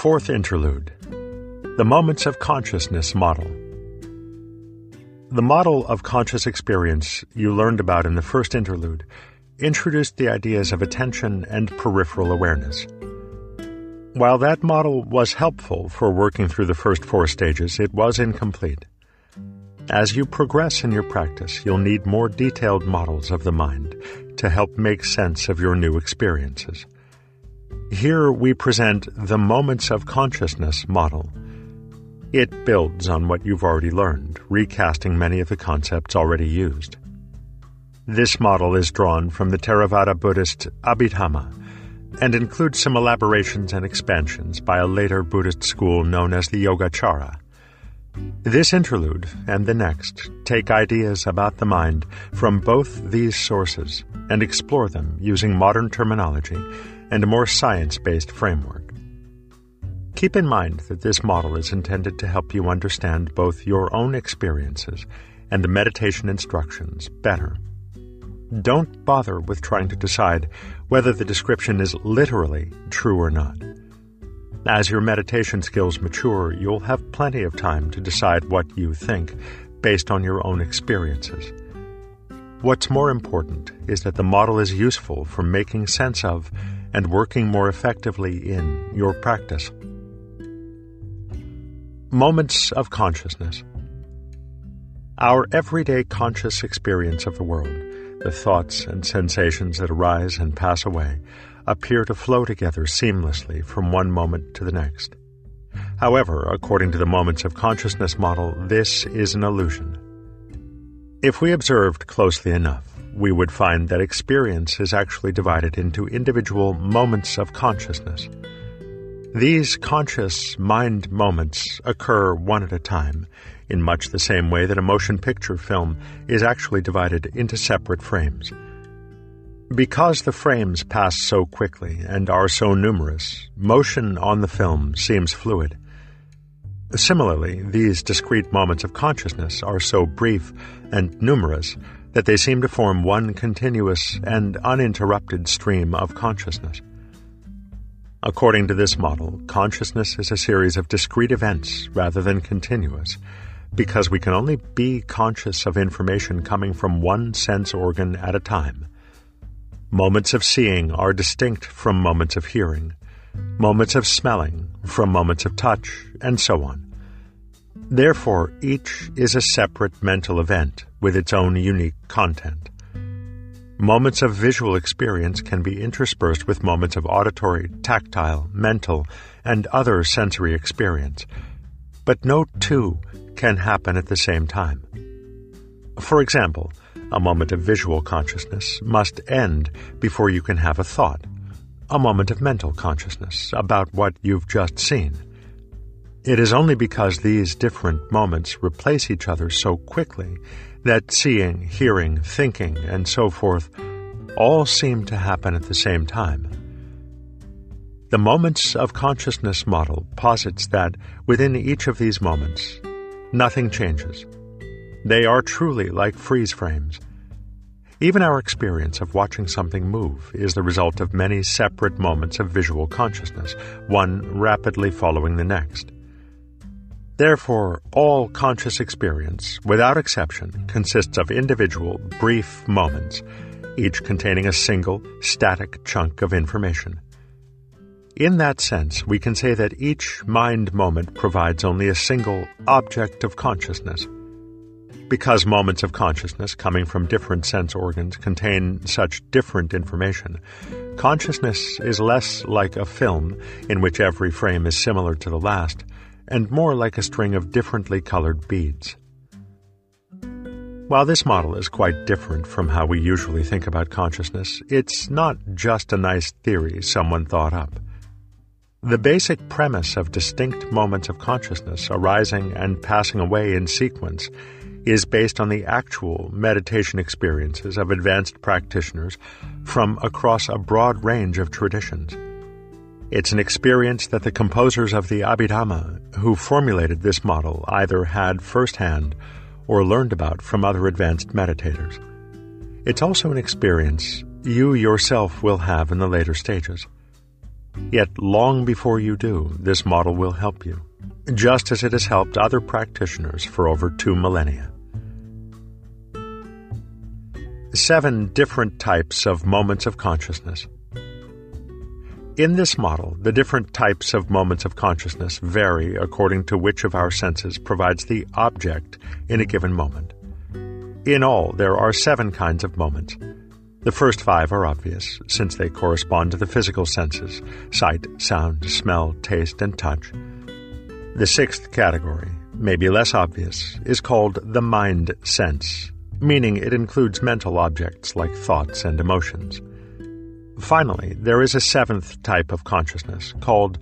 Fourth Interlude The Moments of Consciousness Model. The model of conscious experience you learned about in the first interlude introduced the ideas of attention and peripheral awareness. While that model was helpful for working through the first four stages, it was incomplete. As you progress in your practice, you'll need more detailed models of the mind to help make sense of your new experiences. Here we present the Moments of Consciousness model. It builds on what you've already learned, recasting many of the concepts already used. This model is drawn from the Theravada Buddhist Abhidhamma and includes some elaborations and expansions by a later Buddhist school known as the Yogacara. This interlude and the next take ideas about the mind from both these sources and explore them using modern terminology and a more science based framework. Keep in mind that this model is intended to help you understand both your own experiences and the meditation instructions better. Don't bother with trying to decide whether the description is literally true or not. As your meditation skills mature, you'll have plenty of time to decide what you think based on your own experiences. What's more important is that the model is useful for making sense of and working more effectively in your practice. Moments of Consciousness Our everyday conscious experience of the world, the thoughts and sensations that arise and pass away, appear to flow together seamlessly from one moment to the next. However, according to the Moments of Consciousness model, this is an illusion. If we observed closely enough, we would find that experience is actually divided into individual moments of consciousness. These conscious mind moments occur one at a time, in much the same way that a motion picture film is actually divided into separate frames. Because the frames pass so quickly and are so numerous, motion on the film seems fluid. Similarly, these discrete moments of consciousness are so brief and numerous that they seem to form one continuous and uninterrupted stream of consciousness. According to this model, consciousness is a series of discrete events rather than continuous, because we can only be conscious of information coming from one sense organ at a time. Moments of seeing are distinct from moments of hearing, moments of smelling from moments of touch, and so on. Therefore, each is a separate mental event with its own unique content. Moments of visual experience can be interspersed with moments of auditory, tactile, mental, and other sensory experience, but no two can happen at the same time. For example, a moment of visual consciousness must end before you can have a thought, a moment of mental consciousness about what you've just seen. It is only because these different moments replace each other so quickly that seeing, hearing, thinking, and so forth all seem to happen at the same time. The moments of consciousness model posits that within each of these moments, nothing changes. They are truly like freeze frames. Even our experience of watching something move is the result of many separate moments of visual consciousness, one rapidly following the next. Therefore, all conscious experience, without exception, consists of individual, brief moments, each containing a single, static chunk of information. In that sense, we can say that each mind moment provides only a single object of consciousness. Because moments of consciousness coming from different sense organs contain such different information, consciousness is less like a film in which every frame is similar to the last and more like a string of differently colored beads. While this model is quite different from how we usually think about consciousness, it's not just a nice theory someone thought up. The basic premise of distinct moments of consciousness arising and passing away in sequence is based on the actual meditation experiences of advanced practitioners from across a broad range of traditions. It's an experience that the composers of the Abhidhamma, who formulated this model, either had firsthand or learned about from other advanced meditators. It's also an experience you yourself will have in the later stages. Yet long before you do, this model will help you, just as it has helped other practitioners for over two millennia. Seven different types of moments of consciousness. In this model, the different types of moments of consciousness vary according to which of our senses provides the object in a given moment. In all, there are seven kinds of moments. The first five are obvious, since they correspond to the physical senses sight, sound, smell, taste, and touch. The sixth category, maybe less obvious, is called the mind sense, meaning it includes mental objects like thoughts and emotions. Finally, there is a seventh type of consciousness called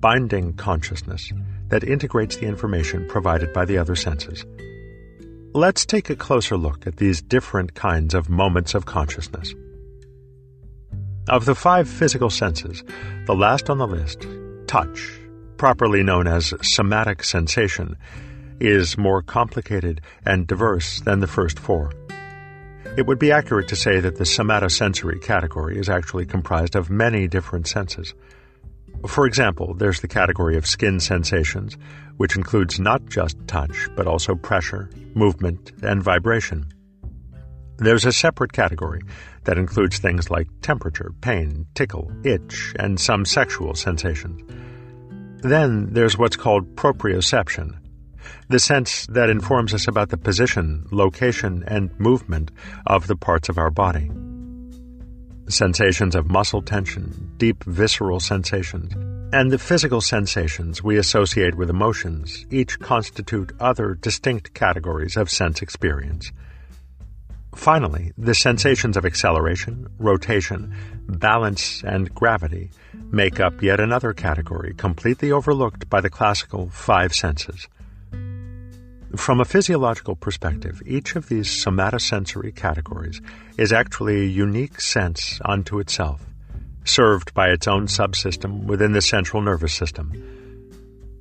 binding consciousness that integrates the information provided by the other senses. Let's take a closer look at these different kinds of moments of consciousness. Of the five physical senses, the last on the list, touch, properly known as somatic sensation, is more complicated and diverse than the first four. It would be accurate to say that the somatosensory category is actually comprised of many different senses. For example, there's the category of skin sensations, which includes not just touch, but also pressure, movement, and vibration. There's a separate category that includes things like temperature, pain, tickle, itch, and some sexual sensations. Then there's what's called proprioception, the sense that informs us about the position, location, and movement of the parts of our body sensations of muscle tension, deep visceral sensations, and the physical sensations we associate with emotions each constitute other distinct categories of sense experience. Finally, the sensations of acceleration, rotation, balance, and gravity make up yet another category completely overlooked by the classical five senses. From a physiological perspective, each of these somatosensory categories is actually a unique sense unto itself, served by its own subsystem within the central nervous system.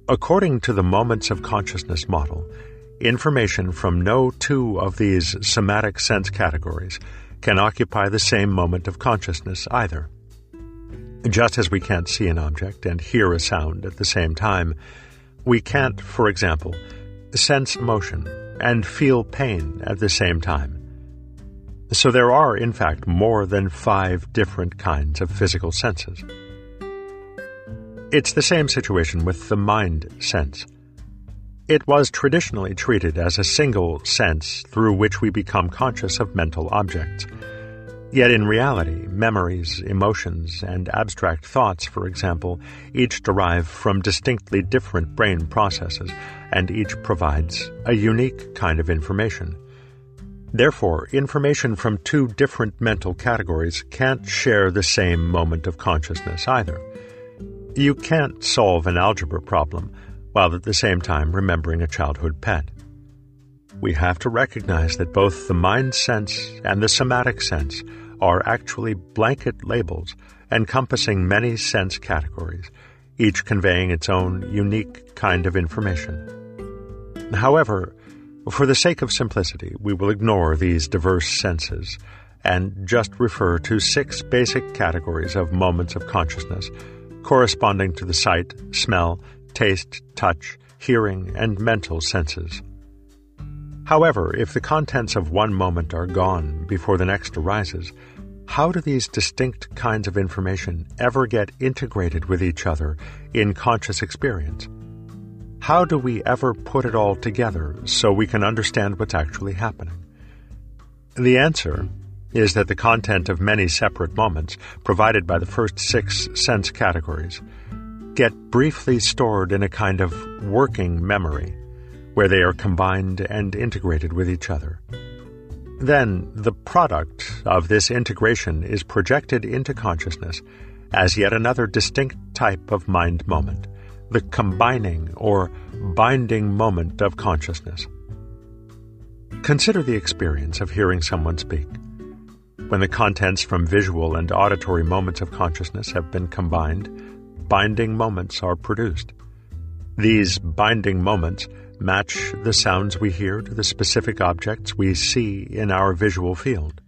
According to the moments of consciousness model, information from no two of these somatic sense categories can occupy the same moment of consciousness either. Just as we can't see an object and hear a sound at the same time, we can't, for example, sense motion and feel pain at the same time. So there are, in fact, more than five different kinds of physical senses. It's the same situation with the mind sense. It was traditionally treated as a single sense through which we become conscious of mental objects. Yet in reality, memories, emotions, and abstract thoughts, for example, each derive from distinctly different brain processes, and each provides a unique kind of information. Therefore, information from two different mental categories can't share the same moment of consciousness either. You can't solve an algebra problem while at the same time remembering a childhood pet. We have to recognize that both the mind sense and the somatic sense are actually blanket labels encompassing many sense categories, each conveying its own unique kind of information. However, for the sake of simplicity, we will ignore these diverse senses and just refer to six basic categories of moments of consciousness corresponding to the sight, smell, taste, touch, hearing, and mental senses. However, if the contents of one moment are gone before the next arises, how do these distinct kinds of information ever get integrated with each other in conscious experience? How do we ever put it all together so we can understand what's actually happening? The answer is that the content of many separate moments provided by the first six sense categories get briefly stored in a kind of working memory where they are combined and integrated with each other. Then, the product of this integration is projected into consciousness as yet another distinct type of mind moment, the combining or binding moment of consciousness. Consider the experience of hearing someone speak. When the contents from visual and auditory moments of consciousness have been combined, binding moments are produced. These binding moments match the sounds we hear to the specific objects we see in our visual field.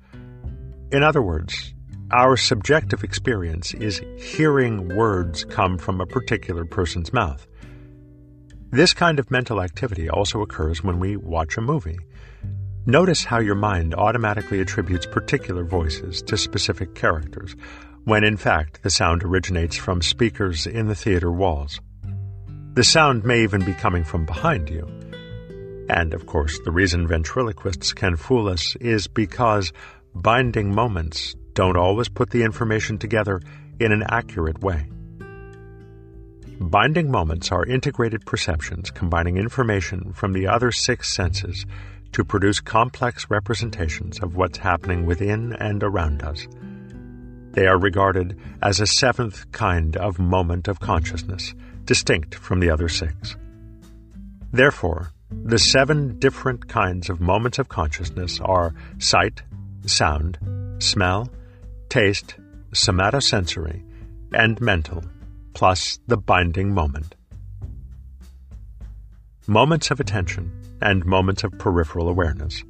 In other words, our subjective experience is hearing words come from a particular person's mouth. This kind of mental activity also occurs when we watch a movie. Notice how your mind automatically attributes particular voices to specific characters, when in fact the sound originates from speakers in the theater walls. The sound may even be coming from behind you. And of course, the reason ventriloquists can fool us is because binding moments don't always put the information together in an accurate way. Binding moments are integrated perceptions combining information from the other six senses to produce complex representations of what's happening within and around us. They are regarded as a seventh kind of moment of consciousness, distinct from the other six. Therefore, the seven different kinds of moments of consciousness are sight, sound, smell, taste, somatosensory, and mental, plus the binding moment. Moments of attention and moments of peripheral awareness.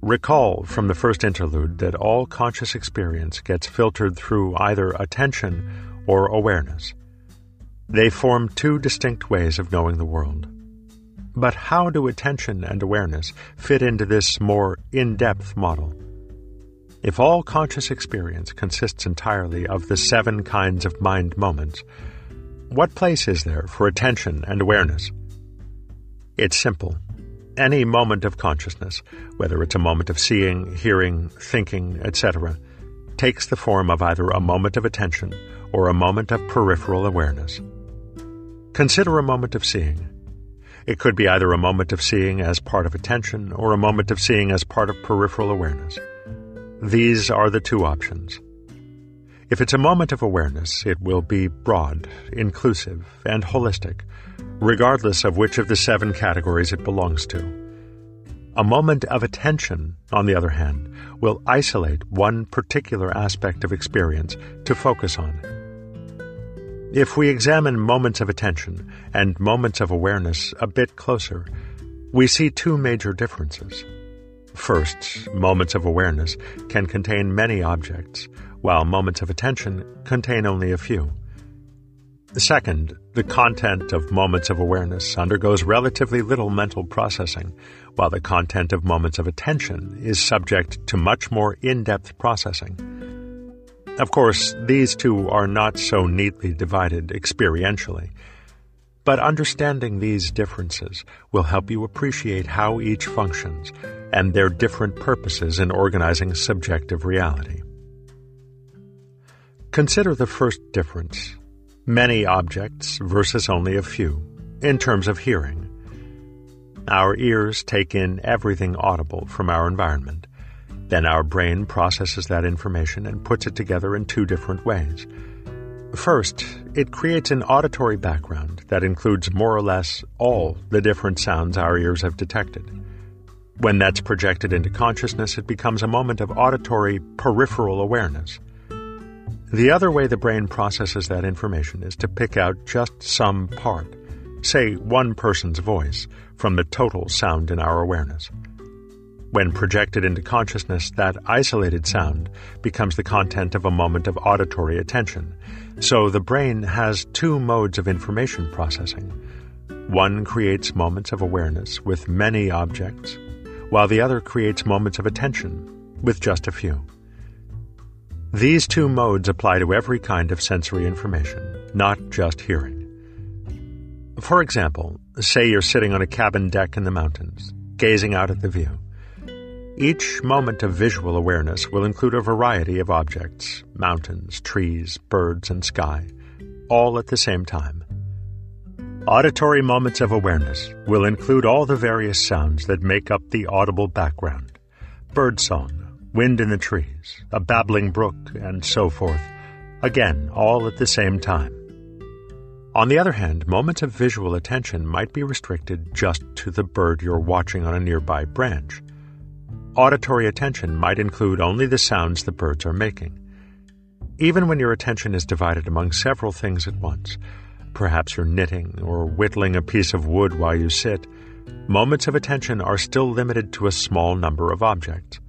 Recall from the first interlude that all conscious experience gets filtered through either attention or awareness. They form two distinct ways of knowing the world. But how do attention and awareness fit into this more in depth model? If all conscious experience consists entirely of the seven kinds of mind moments, what place is there for attention and awareness? It's simple. Any moment of consciousness, whether it's a moment of seeing, hearing, thinking, etc., takes the form of either a moment of attention or a moment of peripheral awareness. Consider a moment of seeing. It could be either a moment of seeing as part of attention or a moment of seeing as part of peripheral awareness. These are the two options. If it's a moment of awareness, it will be broad, inclusive, and holistic, regardless of which of the seven categories it belongs to. A moment of attention, on the other hand, will isolate one particular aspect of experience to focus on. If we examine moments of attention and moments of awareness a bit closer, we see two major differences. First, moments of awareness can contain many objects, while moments of attention contain only a few. Second, the content of moments of awareness undergoes relatively little mental processing, while the content of moments of attention is subject to much more in depth processing. Of course, these two are not so neatly divided experientially. But understanding these differences will help you appreciate how each functions and their different purposes in organizing subjective reality. Consider the first difference many objects versus only a few, in terms of hearing. Our ears take in everything audible from our environment then our brain processes that information and puts it together in two different ways. First, it creates an auditory background that includes more or less all the different sounds our ears have detected. When that's projected into consciousness, it becomes a moment of auditory peripheral awareness. The other way the brain processes that information is to pick out just some part, say one person's voice, from the total sound in our awareness. When projected into consciousness, that isolated sound becomes the content of a moment of auditory attention. So the brain has two modes of information processing. One creates moments of awareness with many objects, while the other creates moments of attention with just a few. These two modes apply to every kind of sensory information, not just hearing. For example, say you're sitting on a cabin deck in the mountains, gazing out at the view. Each moment of visual awareness will include a variety of objects mountains, trees, birds, and sky, all at the same time. Auditory moments of awareness will include all the various sounds that make up the audible background birdsong, wind in the trees, a babbling brook, and so forth, again, all at the same time. On the other hand, moments of visual attention might be restricted just to the bird you're watching on a nearby branch auditory attention might include only the sounds the birds are making. Even when your attention is divided among several things at once, perhaps you're knitting or whittling a piece of wood while you sit, moments of attention are still limited to a small number of objects.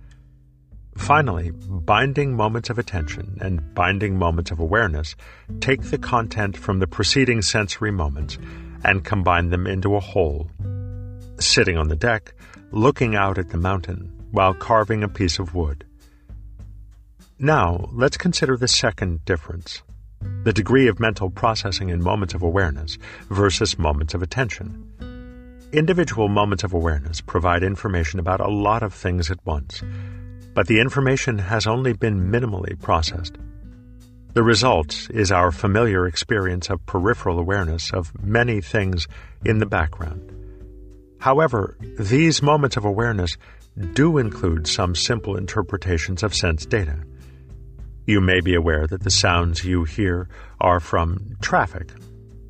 Finally, binding moments of attention and binding moments of awareness take the content from the preceding sensory moments and combine them into a whole. Sitting on the deck, looking out at the mountain while carving a piece of wood. Now, let's consider the second difference the degree of mental processing in moments of awareness versus moments of attention. Individual moments of awareness provide information about a lot of things at once, but the information has only been minimally processed. The result is our familiar experience of peripheral awareness of many things in the background. However, these moments of awareness do include some simple interpretations of sense data. You may be aware that the sounds you hear are from traffic,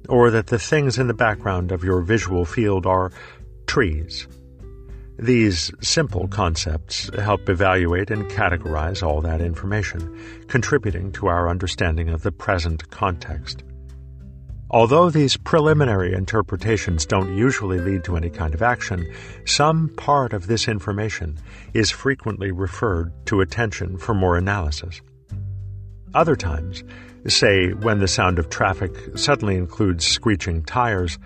or that the things in the background of your visual field are trees. These simple concepts help evaluate and categorize all that information, contributing to our understanding of the present context. Although these preliminary interpretations don't usually lead to any kind of action, some part of this information is frequently referred to attention for more analysis. Other times, say when the sound of traffic suddenly includes screeching tires,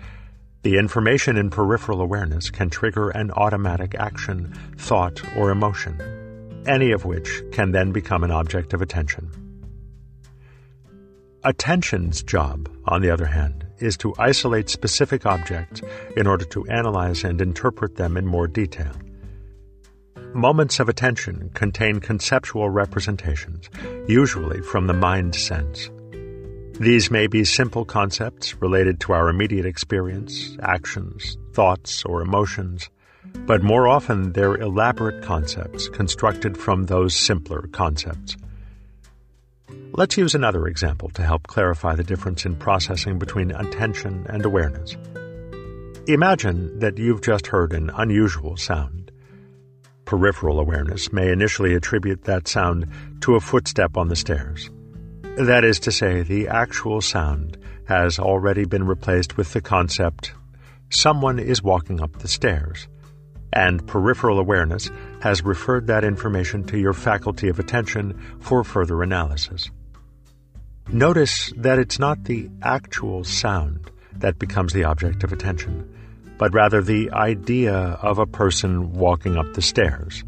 the information in peripheral awareness can trigger an automatic action, thought, or emotion, any of which can then become an object of attention. Attention's job, on the other hand, is to isolate specific objects in order to analyze and interpret them in more detail. Moments of attention contain conceptual representations, usually from the mind sense. These may be simple concepts related to our immediate experience, actions, thoughts, or emotions, but more often they're elaborate concepts constructed from those simpler concepts. Let's use another example to help clarify the difference in processing between attention and awareness. Imagine that you've just heard an unusual sound. Peripheral awareness may initially attribute that sound to a footstep on the stairs. That is to say, the actual sound has already been replaced with the concept someone is walking up the stairs, and peripheral awareness has referred that information to your faculty of attention for further analysis. Notice that it's not the actual sound that becomes the object of attention but rather the idea of a person walking up the stairs.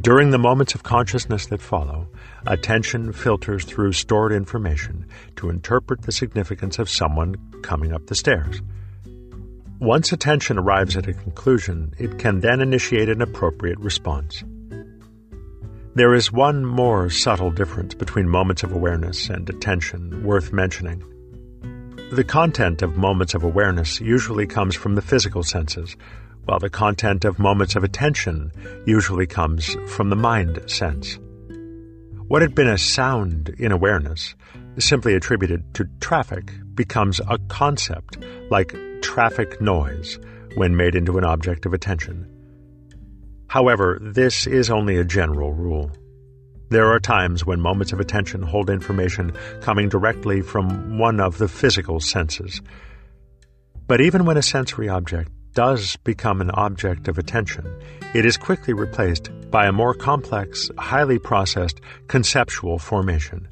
During the moments of consciousness that follow, attention filters through stored information to interpret the significance of someone coming up the stairs. Once attention arrives at a conclusion, it can then initiate an appropriate response. There is one more subtle difference between moments of awareness and attention worth mentioning. The content of moments of awareness usually comes from the physical senses, while the content of moments of attention usually comes from the mind sense. What had been a sound in awareness, simply attributed to traffic, becomes a concept, like traffic noise, when made into an object of attention. However, this is only a general rule. There are times when moments of attention hold information coming directly from one of the physical senses. But even when a sensory object does become an object of attention, it is quickly replaced by a more complex, highly processed conceptual formation.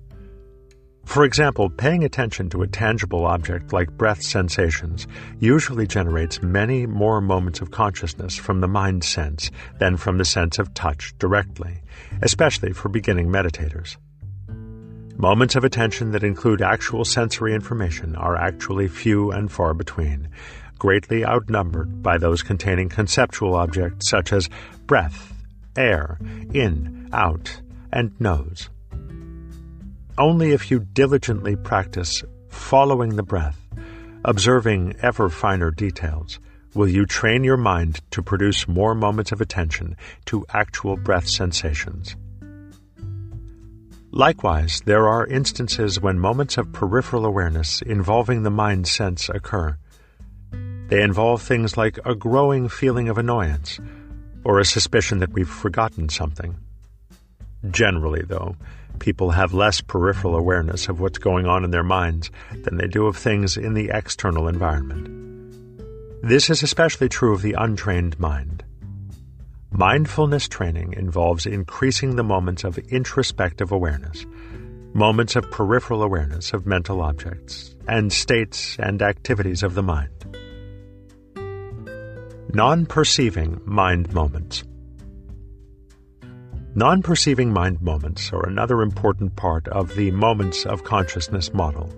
For example, paying attention to a tangible object like breath sensations usually generates many more moments of consciousness from the mind sense than from the sense of touch directly, especially for beginning meditators. Moments of attention that include actual sensory information are actually few and far between, greatly outnumbered by those containing conceptual objects such as breath, air, in, out, and nose. Only if you diligently practice following the breath, observing ever finer details, will you train your mind to produce more moments of attention to actual breath sensations. Likewise, there are instances when moments of peripheral awareness involving the mind sense occur. They involve things like a growing feeling of annoyance or a suspicion that we've forgotten something. Generally, though, people have less peripheral awareness of what's going on in their minds than they do of things in the external environment. This is especially true of the untrained mind. Mindfulness training involves increasing the moments of introspective awareness, moments of peripheral awareness of mental objects, and states and activities of the mind. Non perceiving mind moments. Non perceiving mind moments are another important part of the moments of consciousness model.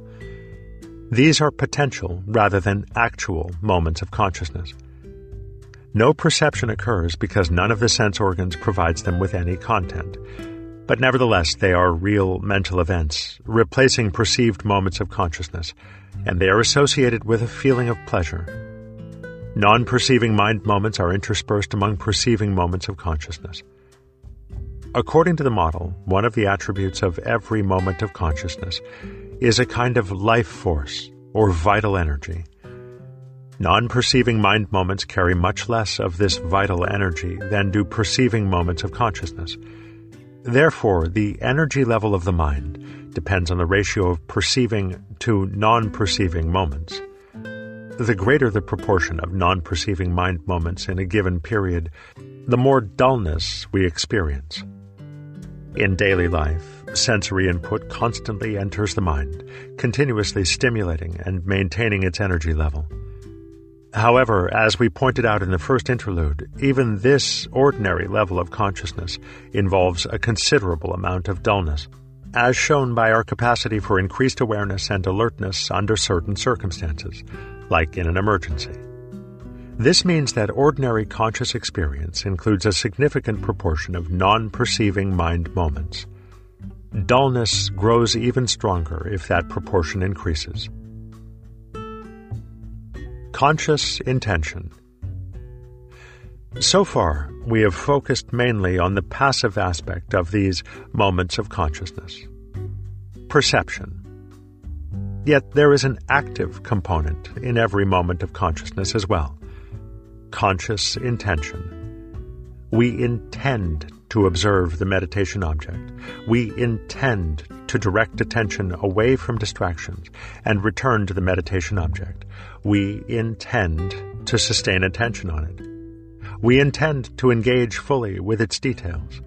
These are potential rather than actual moments of consciousness. No perception occurs because none of the sense organs provides them with any content. But nevertheless, they are real mental events, replacing perceived moments of consciousness, and they are associated with a feeling of pleasure, Non perceiving mind moments are interspersed among perceiving moments of consciousness. According to the model, one of the attributes of every moment of consciousness is a kind of life force or vital energy. Non perceiving mind moments carry much less of this vital energy than do perceiving moments of consciousness. Therefore, the energy level of the mind depends on the ratio of perceiving to non perceiving moments the greater the proportion of non perceiving mind moments in a given period, the more dullness we experience. In daily life, sensory input constantly enters the mind, continuously stimulating and maintaining its energy level. However, as we pointed out in the first interlude, even this ordinary level of consciousness involves a considerable amount of dullness, as shown by our capacity for increased awareness and alertness under certain circumstances, like in an emergency. This means that ordinary conscious experience includes a significant proportion of non perceiving mind moments. Dullness grows even stronger if that proportion increases. Conscious intention. So far, we have focused mainly on the passive aspect of these moments of consciousness perception. Yet there is an active component in every moment of consciousness as well conscious intention. We intend to observe the meditation object. We intend to direct attention away from distractions and return to the meditation object. We intend to sustain attention on it. We intend to engage fully with its details.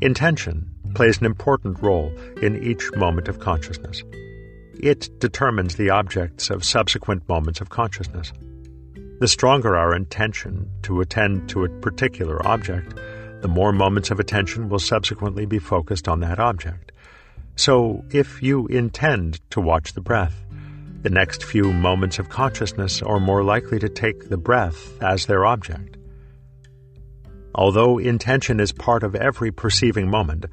Intention plays an important role in each moment of consciousness. It determines the objects of subsequent moments of consciousness. The stronger our intention to attend to a particular object, the more moments of attention will subsequently be focused on that object. So, if you intend to watch the breath, the next few moments of consciousness are more likely to take the breath as their object. Although intention is part of every perceiving moment,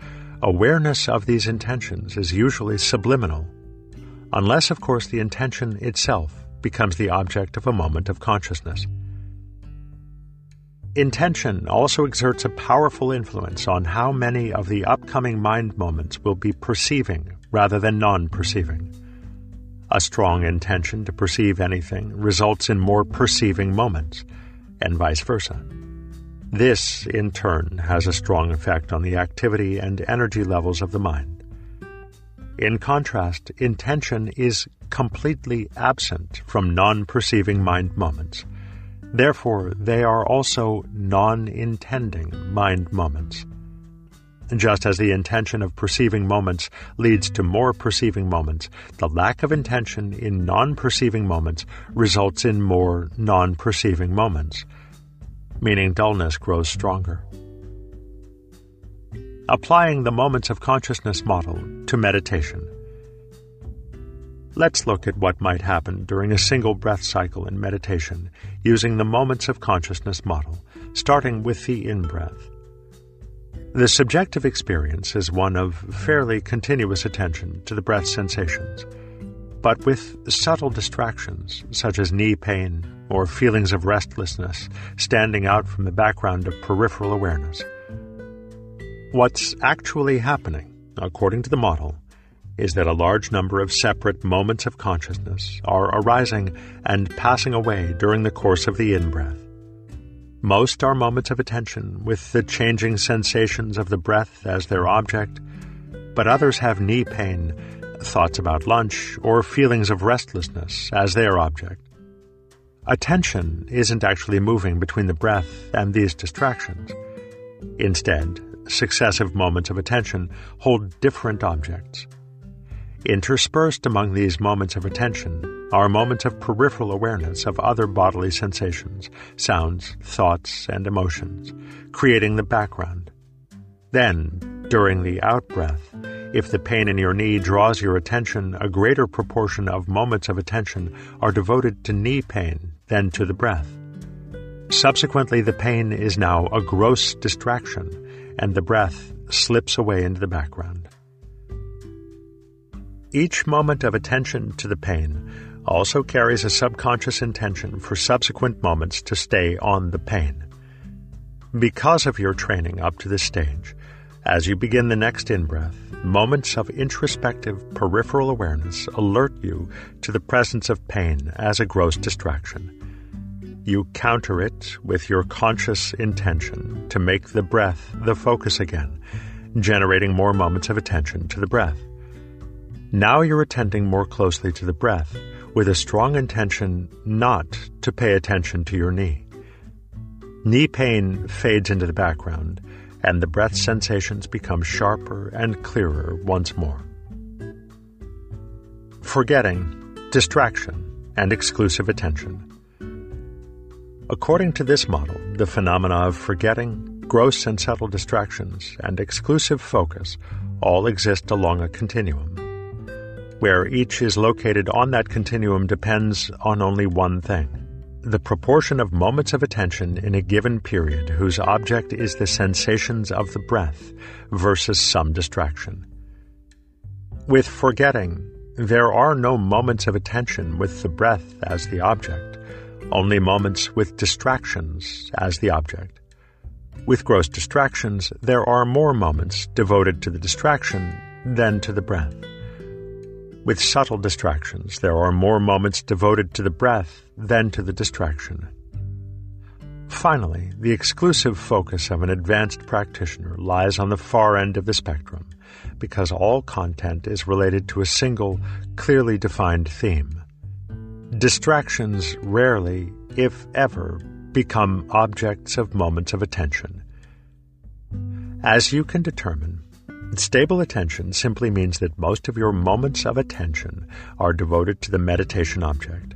awareness of these intentions is usually subliminal unless, of course, the intention itself becomes the object of a moment of consciousness. Intention also exerts a powerful influence on how many of the upcoming mind moments will be perceiving rather than non perceiving. A strong intention to perceive anything results in more perceiving moments, and vice versa. This, in turn, has a strong effect on the activity and energy levels of the mind. In contrast, intention is completely absent from non perceiving mind moments. Therefore, they are also non intending mind moments. Just as the intention of perceiving moments leads to more perceiving moments, the lack of intention in non perceiving moments results in more non perceiving moments, meaning dullness grows stronger applying the moments of consciousness model to meditation. Let's look at what might happen during a single breath cycle in meditation using the moments of consciousness model, starting with the in breath. The subjective experience is one of fairly continuous attention to the breath sensations, but with subtle distractions such as knee pain or feelings of restlessness standing out from the background of peripheral awareness. What's actually happening, according to the model, is that a large number of separate moments of consciousness are arising and passing away during the course of the in breath. Most are moments of attention with the changing sensations of the breath as their object, but others have knee pain, thoughts about lunch, or feelings of restlessness as their object. attention isn't actually moving between the breath and these distractions. Instead, successive moments of attention hold different objects. Interspersed among these moments of attention are moments of peripheral awareness of other bodily sensations, sounds, thoughts, and emotions, creating the background. Then, during the outbreath, if the pain in your knee draws your attention, a greater proportion of moments of attention are devoted to knee pain than to the breath. Subsequently, the pain is now a gross distraction, and the breath slips away into the background. Each moment of attention to the pain also carries a subconscious intention for subsequent moments to stay on the pain. Because of your training up to this stage, as you begin the next in breath, moments of introspective peripheral awareness alert you to the presence of pain as a gross distraction. You counter it with your conscious intention to make the breath the focus again, generating more moments of attention to the breath. Now you're attending more closely to the breath with a strong intention not to pay attention to your knee. Knee pain fades into the background, and the breath sensations become sharper and clearer once more. Forgetting, distraction, and exclusive attention. According to this model, the phenomena of forgetting, gross and subtle distractions, and exclusive focus all exist along a continuum where each is located on that continuum depends on only one thing the proportion of moments of attention in a given period whose object is the sensations of the breath versus some distraction. With forgetting, there are no moments of attention with the breath as the object, only moments with distractions as the object. With gross distractions, there are more moments devoted to the distraction than to the breath. With subtle distractions, there are more moments devoted to the breath than to the distraction. Finally, the exclusive focus of an advanced practitioner lies on the far end of the spectrum, because all content is related to a single, clearly defined theme. Distractions rarely, if ever, become objects of moments of attention. As you can determine, Stable attention simply means that most of your moments of attention are devoted to the meditation object.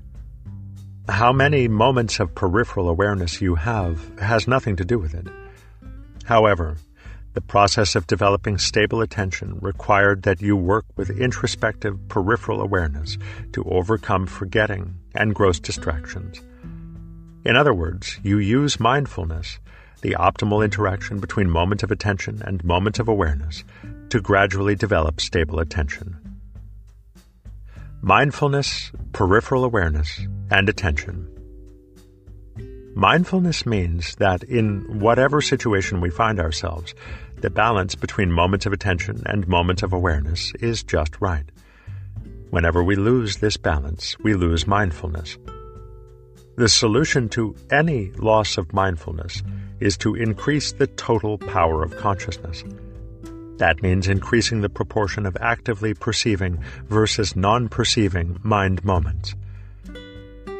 How many moments of peripheral awareness you have has nothing to do with it. However, the process of developing stable attention required that you work with introspective peripheral awareness to overcome forgetting and gross distractions. In other words, you use mindfulness the optimal interaction between moments of attention and moments of awareness to gradually develop stable attention. Mindfulness, peripheral awareness, and attention. Mindfulness means that in whatever situation we find ourselves, the balance between moments of attention and moments of awareness is just right. Whenever we lose this balance, we lose mindfulness. The solution to any loss of mindfulness is to increase the total power of consciousness. That means increasing the proportion of actively perceiving versus non perceiving mind moments.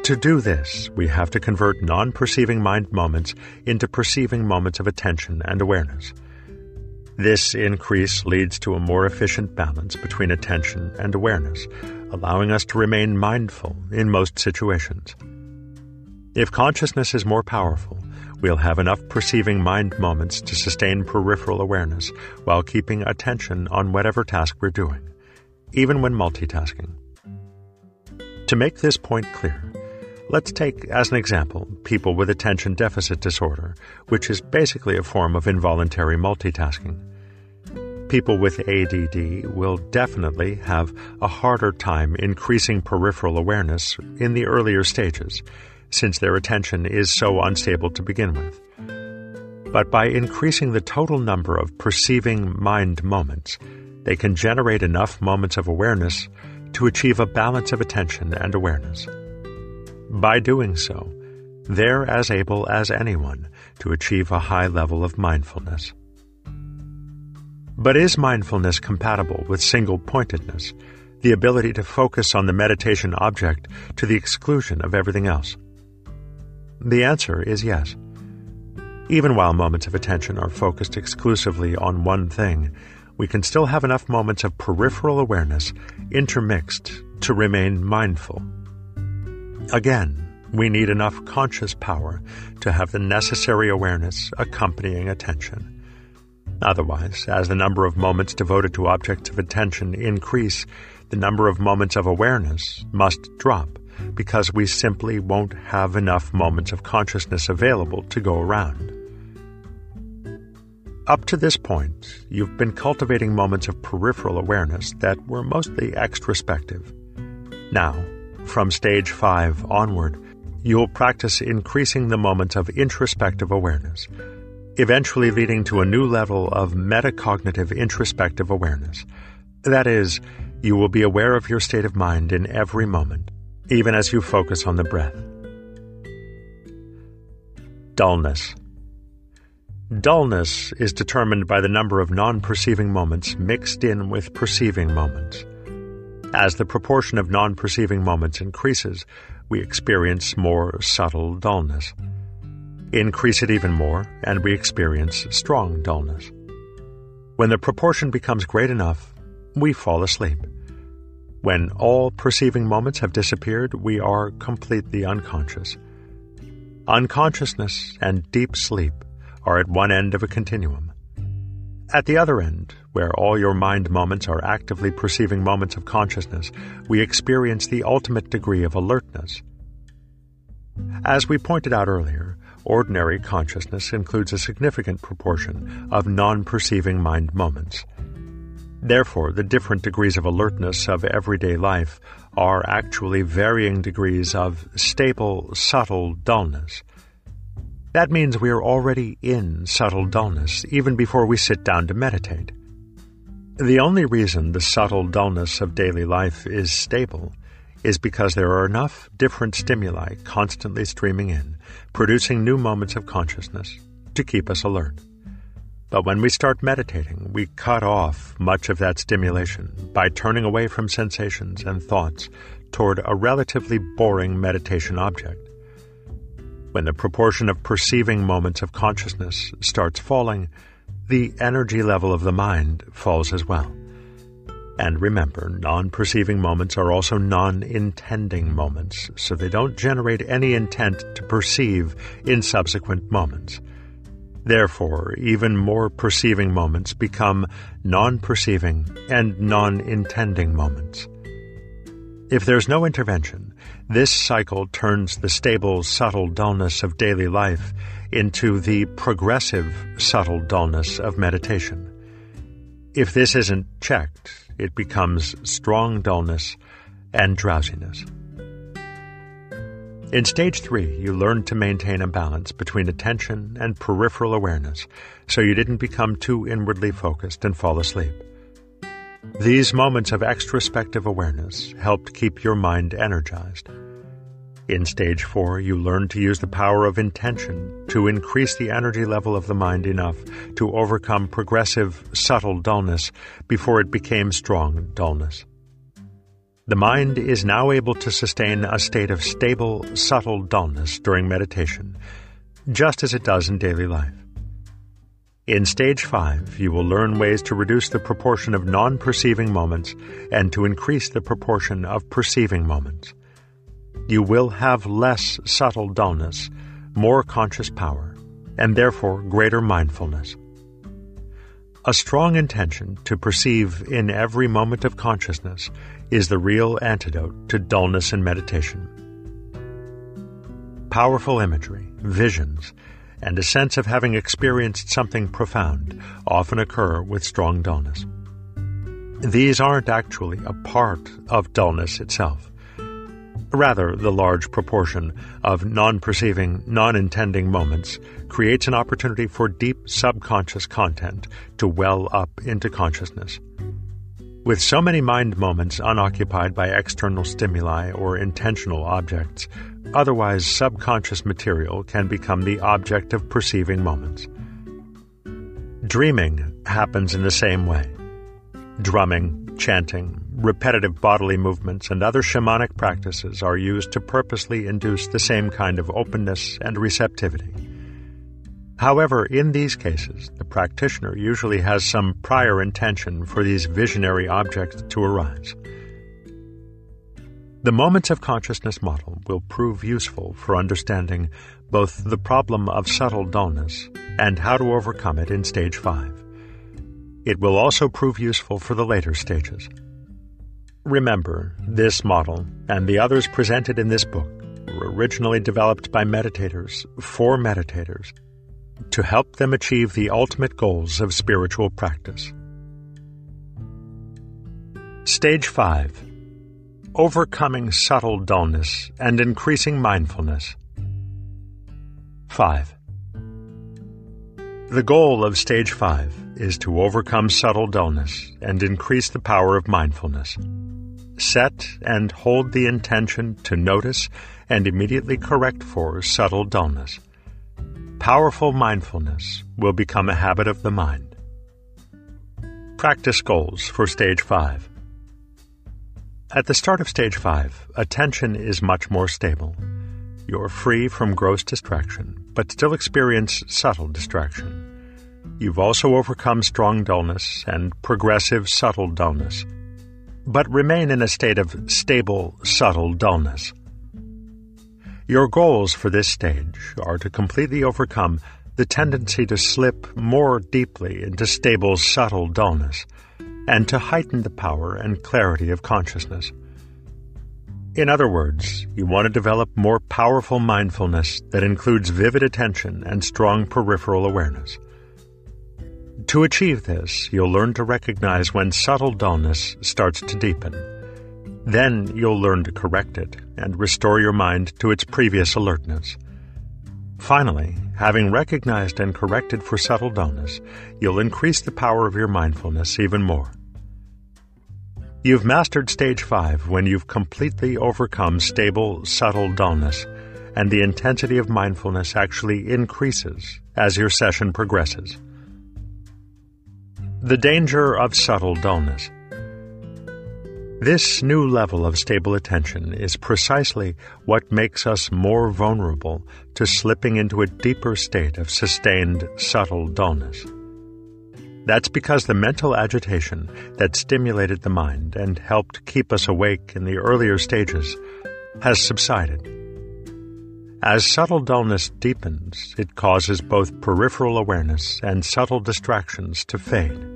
To do this, we have to convert non perceiving mind moments into perceiving moments of attention and awareness. This increase leads to a more efficient balance between attention and awareness, allowing us to remain mindful in most situations. If consciousness is more powerful, we'll have enough perceiving mind moments to sustain peripheral awareness while keeping attention on whatever task we're doing, even when multitasking. To make this point clear, let's take as an example people with attention deficit disorder, which is basically a form of involuntary multitasking. People with ADD will definitely have a harder time increasing peripheral awareness in the earlier stages since their attention is so unstable to begin with. But by increasing the total number of perceiving mind moments, they can generate enough moments of awareness to achieve a balance of attention and awareness. By doing so, they're as able as anyone to achieve a high level of mindfulness. But is mindfulness compatible with single pointedness, the ability to focus on the meditation object to the exclusion of everything else? The answer is yes. Even while moments of attention are focused exclusively on one thing, we can still have enough moments of peripheral awareness intermixed to remain mindful. Again, we need enough conscious power to have the necessary awareness accompanying attention. Otherwise, as the number of moments devoted to objects of attention increase, the number of moments of awareness must drop because we simply won't have enough moments of consciousness available to go around. Up to this point, you've been cultivating moments of peripheral awareness that were mostly extrospective. Now, from stage 5 onward, you'll practice increasing the moments of introspective awareness, eventually leading to a new level of metacognitive introspective awareness. That is, you will be aware of your state of mind in every moment, even as you focus on the breath. Dullness. Dullness is determined by the number of non perceiving moments mixed in with perceiving moments. As the proportion of non perceiving moments increases, we experience more subtle dullness. Increase it even more, and we experience strong dullness. When the proportion becomes great enough, we fall asleep. When all perceiving moments have disappeared, we are completely unconscious. Unconsciousness and deep sleep are at one end of a continuum. At the other end, where all your mind moments are actively perceiving moments of consciousness, we experience the ultimate degree of alertness. As we pointed out earlier, ordinary consciousness includes a significant proportion of non perceiving mind moments. Therefore, the different degrees of alertness of everyday life are actually varying degrees of stable, subtle dullness. That means we are already in subtle dullness even before we sit down to meditate. The only reason the subtle dullness of daily life is stable is because there are enough different stimuli constantly streaming in, producing new moments of consciousness to keep us alert. But when we start meditating, we cut off much of that stimulation by turning away from sensations and thoughts toward a relatively boring meditation object. When the proportion of perceiving moments of consciousness starts falling, the energy level of the mind falls as well. And remember, non perceiving moments are also non intending moments, so they don't generate any intent to perceive in subsequent moments. Therefore, even more perceiving moments become non perceiving and non intending moments. If there's no intervention, this cycle turns the stable, subtle dullness of daily life into the progressive, subtle dullness of meditation. If this isn't checked, it becomes strong dullness and drowsiness. In stage three, you learned to maintain a balance between attention and peripheral awareness so you didn't become too inwardly focused and fall asleep. These moments of extrospective awareness helped keep your mind energized. In stage four, you learned to use the power of intention to increase the energy level of the mind enough to overcome progressive, subtle dullness before it became strong dullness. The mind is now able to sustain a state of stable, subtle dullness during meditation, just as it does in daily life. In stage 5, you will learn ways to reduce the proportion of non perceiving moments and to increase the proportion of perceiving moments you will have less subtle dullness, more conscious power, and therefore greater mindfulness. A strong intention to perceive in every moment of consciousness is the real antidote to dullness in meditation. Powerful imagery, visions, and a sense of having experienced something profound often occur with strong dullness. These aren't actually a part of dullness itself. Rather, the large proportion of non perceiving, non intending moments creates an opportunity for deep subconscious content to well up into consciousness. With so many mind moments unoccupied by external stimuli or intentional objects, otherwise subconscious material can become the object of perceiving moments. Dreaming happens in the same way. Drumming, chanting, repetitive bodily movements, and other shamanic practices are used to purposely induce the same kind of openness and receptivity. However, in these cases, the practitioner usually has some prior intention for these visionary objects to arise. The Moments of Consciousness model will prove useful for understanding both the problem of subtle dullness and how to overcome it in stage 5. It will also prove useful for the later stages. Remember, this model and the others presented in this book were originally developed by meditators for meditators to help them achieve the ultimate goals of spiritual practice. Stage 5 Overcoming subtle dullness and increasing mindfulness. 5. The goal of stage 5 is to overcome subtle dullness and increase the power of mindfulness. Set and hold the intention to notice and immediately correct for subtle dullness. Powerful mindfulness will become a habit of the mind. Practice goals for Stage 5. At the start of Stage 5, attention is much more stable. You're free from gross distraction, but still experience subtle distraction. You've also overcome strong dullness and progressive subtle dullness, but remain in a state of stable, subtle dullness. Your goals for this stage are to completely overcome the tendency to slip more deeply into stable, subtle dullness, and to heighten the power and clarity of consciousness. In other words, you want to develop more powerful mindfulness that includes vivid attention and strong peripheral awareness. To achieve this, you'll learn to recognize when subtle dullness starts to deepen. Then you'll learn to correct it and restore your mind to its previous alertness. Finally, having recognized and corrected for subtle dullness, you'll increase the power of your mindfulness even more. You've mastered stage 5 when you've completely overcome stable, subtle dullness, and the intensity of mindfulness actually increases as your session progresses. The danger of subtle dullness. This new level of stable attention is precisely what makes us more vulnerable to slipping into a deeper state of sustained subtle dullness. That's because the mental agitation that stimulated the mind and helped keep us awake in the earlier stages has subsided. As subtle dullness deepens, it causes both peripheral awareness and subtle distractions to fade.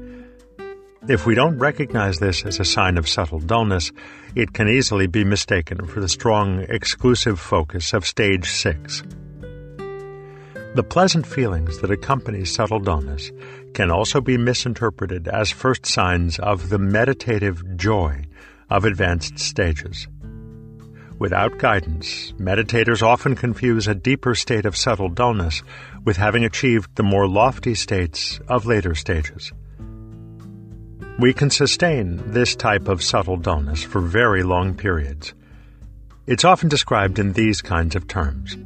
If we don't recognize this as a sign of subtle dullness, it can easily be mistaken for the strong, exclusive focus of stage 6. The pleasant feelings that accompany subtle dullness can also be misinterpreted as first signs of the meditative joy of advanced stages. Without guidance, meditators often confuse a deeper state of subtle dullness with having achieved the more lofty states of later stages. We can sustain this type of subtle dullness for very long periods. It's often described in these kinds of terms.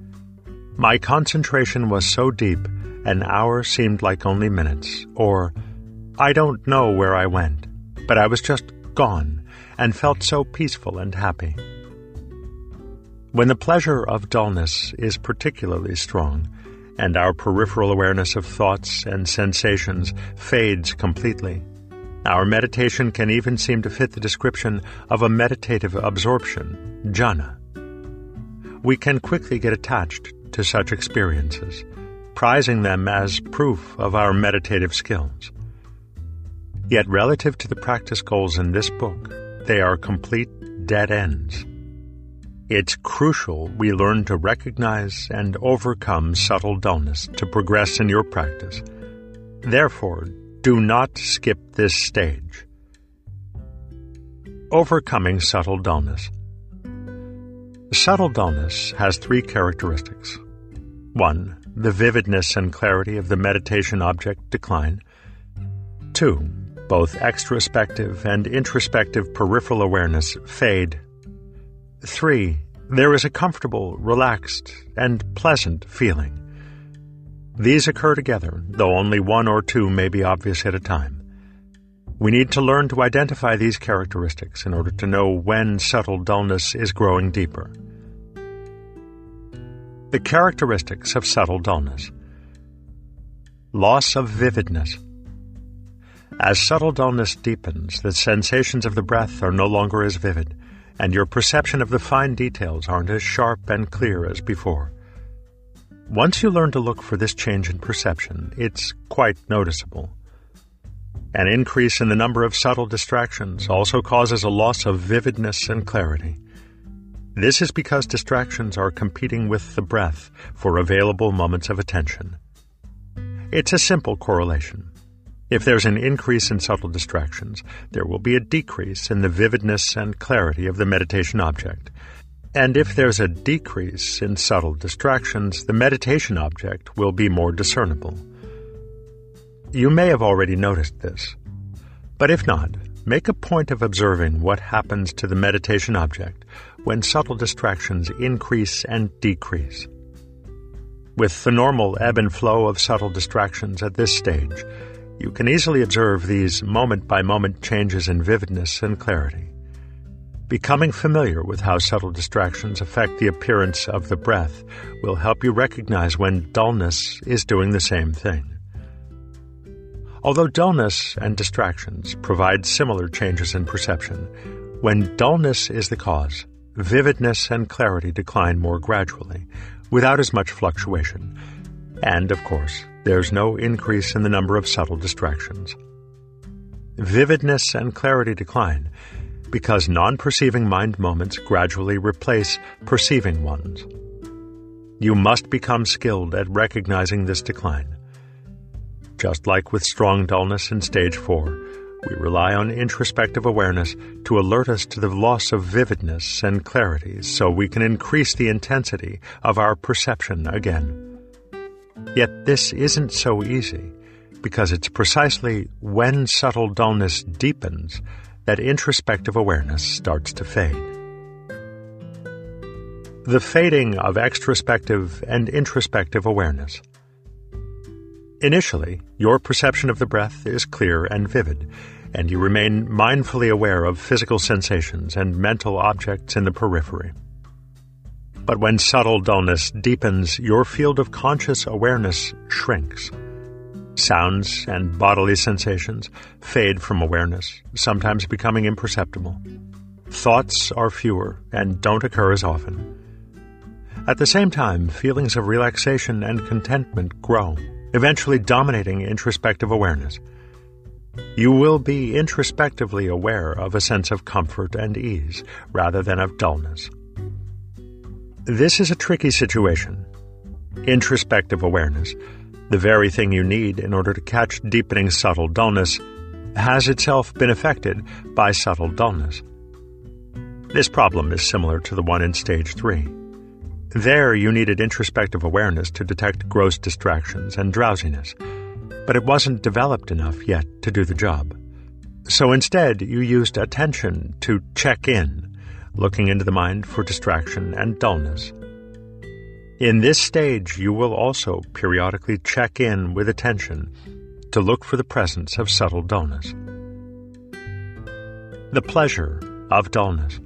My concentration was so deep, an hour seemed like only minutes, or I don't know where I went, but I was just gone and felt so peaceful and happy. When the pleasure of dullness is particularly strong, and our peripheral awareness of thoughts and sensations fades completely, our meditation can even seem to fit the description of a meditative absorption, jhana. We can quickly get attached to such experiences, prizing them as proof of our meditative skills. Yet, relative to the practice goals in this book, they are complete dead ends. It's crucial we learn to recognize and overcome subtle dullness to progress in your practice. Therefore, do not skip this stage. Overcoming subtle dullness. Subtle dullness has three characteristics. 1. The vividness and clarity of the meditation object decline. 2. Both extrospective and introspective peripheral awareness fade 3. There is a comfortable, relaxed, and pleasant feeling. These occur together, though only one or two may be obvious at a time. We need to learn to identify these characteristics in order to know when subtle dullness is growing deeper. The characteristics of subtle dullness loss of vividness. As subtle dullness deepens, the sensations of the breath are no longer as vivid, and your perception of the fine details aren't as sharp and clear as before. Once you learn to look for this change in perception, it's quite noticeable. An increase in the number of subtle distractions also causes a loss of vividness and clarity. This is because distractions are competing with the breath for available moments of attention. It's a simple correlation. If there's an increase in subtle distractions, there will be a decrease in the vividness and clarity of the meditation object. And if there's a decrease in subtle distractions, the meditation object will be more discernible. You may have already noticed this. But if not, make a point of observing what happens to the meditation object when subtle distractions increase and decrease. With the normal ebb and flow of subtle distractions at this stage, you can easily observe these moment by moment changes in vividness and clarity. Becoming familiar with how subtle distractions affect the appearance of the breath will help you recognize when dullness is doing the same thing. Although dullness and distractions provide similar changes in perception, when dullness is the cause, vividness and clarity decline more gradually, without as much fluctuation. And, of course, there's no increase in the number of subtle distractions. Vividness and clarity decline because non perceiving mind moments gradually replace perceiving ones. You must become skilled at recognizing this decline. Just like with strong dullness in stage 4, we rely on introspective awareness to alert us to the loss of vividness and clarity so we can increase the intensity of our perception again. Yet this isn't so easy because it's precisely when subtle dullness deepens that introspective awareness starts to fade. The fading of extrospective and introspective awareness. Initially, your perception of the breath is clear and vivid, and you remain mindfully aware of physical sensations and mental objects in the periphery. But when subtle dullness deepens, your field of conscious awareness shrinks. Sounds and bodily sensations fade from awareness, sometimes becoming imperceptible. Thoughts are fewer and don't occur as often. At the same time, feelings of relaxation and contentment grow eventually dominating introspective awareness. You will be introspectively aware of a sense of comfort and ease rather than of dullness. This is a tricky situation. Introspective awareness, the very thing you need in order to catch deepening subtle dullness, has itself been affected by subtle dullness. This problem is similar to the one in stage 3. There, you needed introspective awareness to detect gross distractions and drowsiness, but it wasn't developed enough yet to do the job. So instead, you used attention to check in, looking into the mind for distraction and dullness. In this stage, you will also periodically check in with attention to look for the presence of subtle dullness. The pleasure of dullness.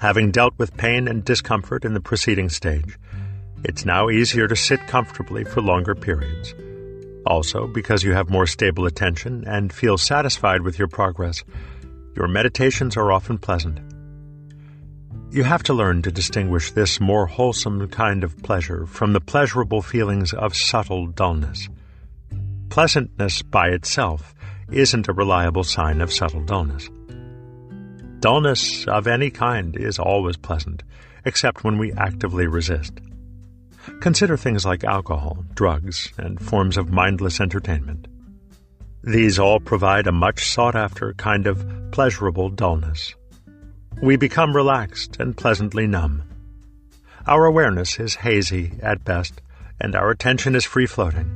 Having dealt with pain and discomfort in the preceding stage, it's now easier to sit comfortably for longer periods. Also, because you have more stable attention and feel satisfied with your progress, your meditations are often pleasant. You have to learn to distinguish this more wholesome kind of pleasure from the pleasurable feelings of subtle dullness. Pleasantness by itself isn't a reliable sign of subtle dullness. Dullness of any kind is always pleasant, except when we actively resist. Consider things like alcohol, drugs, and forms of mindless entertainment. These all provide a much sought after kind of pleasurable dullness. We become relaxed and pleasantly numb. Our awareness is hazy at best, and our attention is free floating.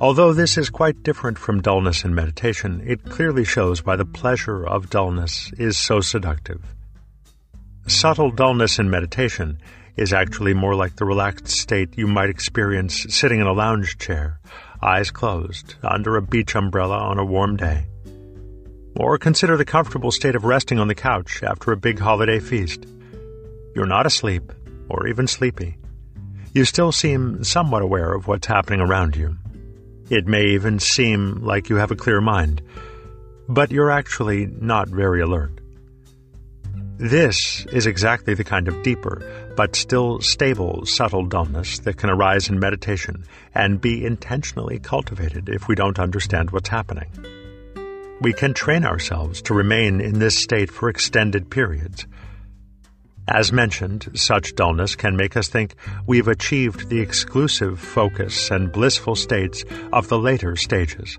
Although this is quite different from dullness in meditation, it clearly shows why the pleasure of dullness is so seductive. Subtle dullness in meditation is actually more like the relaxed state you might experience sitting in a lounge chair, eyes closed, under a beach umbrella on a warm day. Or consider the comfortable state of resting on the couch after a big holiday feast. You're not asleep, or even sleepy. You still seem somewhat aware of what's happening around you. It may even seem like you have a clear mind, but you're actually not very alert. This is exactly the kind of deeper, but still stable, subtle dullness that can arise in meditation and be intentionally cultivated if we don't understand what's happening. We can train ourselves to remain in this state for extended periods. As mentioned, such dullness can make us think we've achieved the exclusive focus and blissful states of the later stages.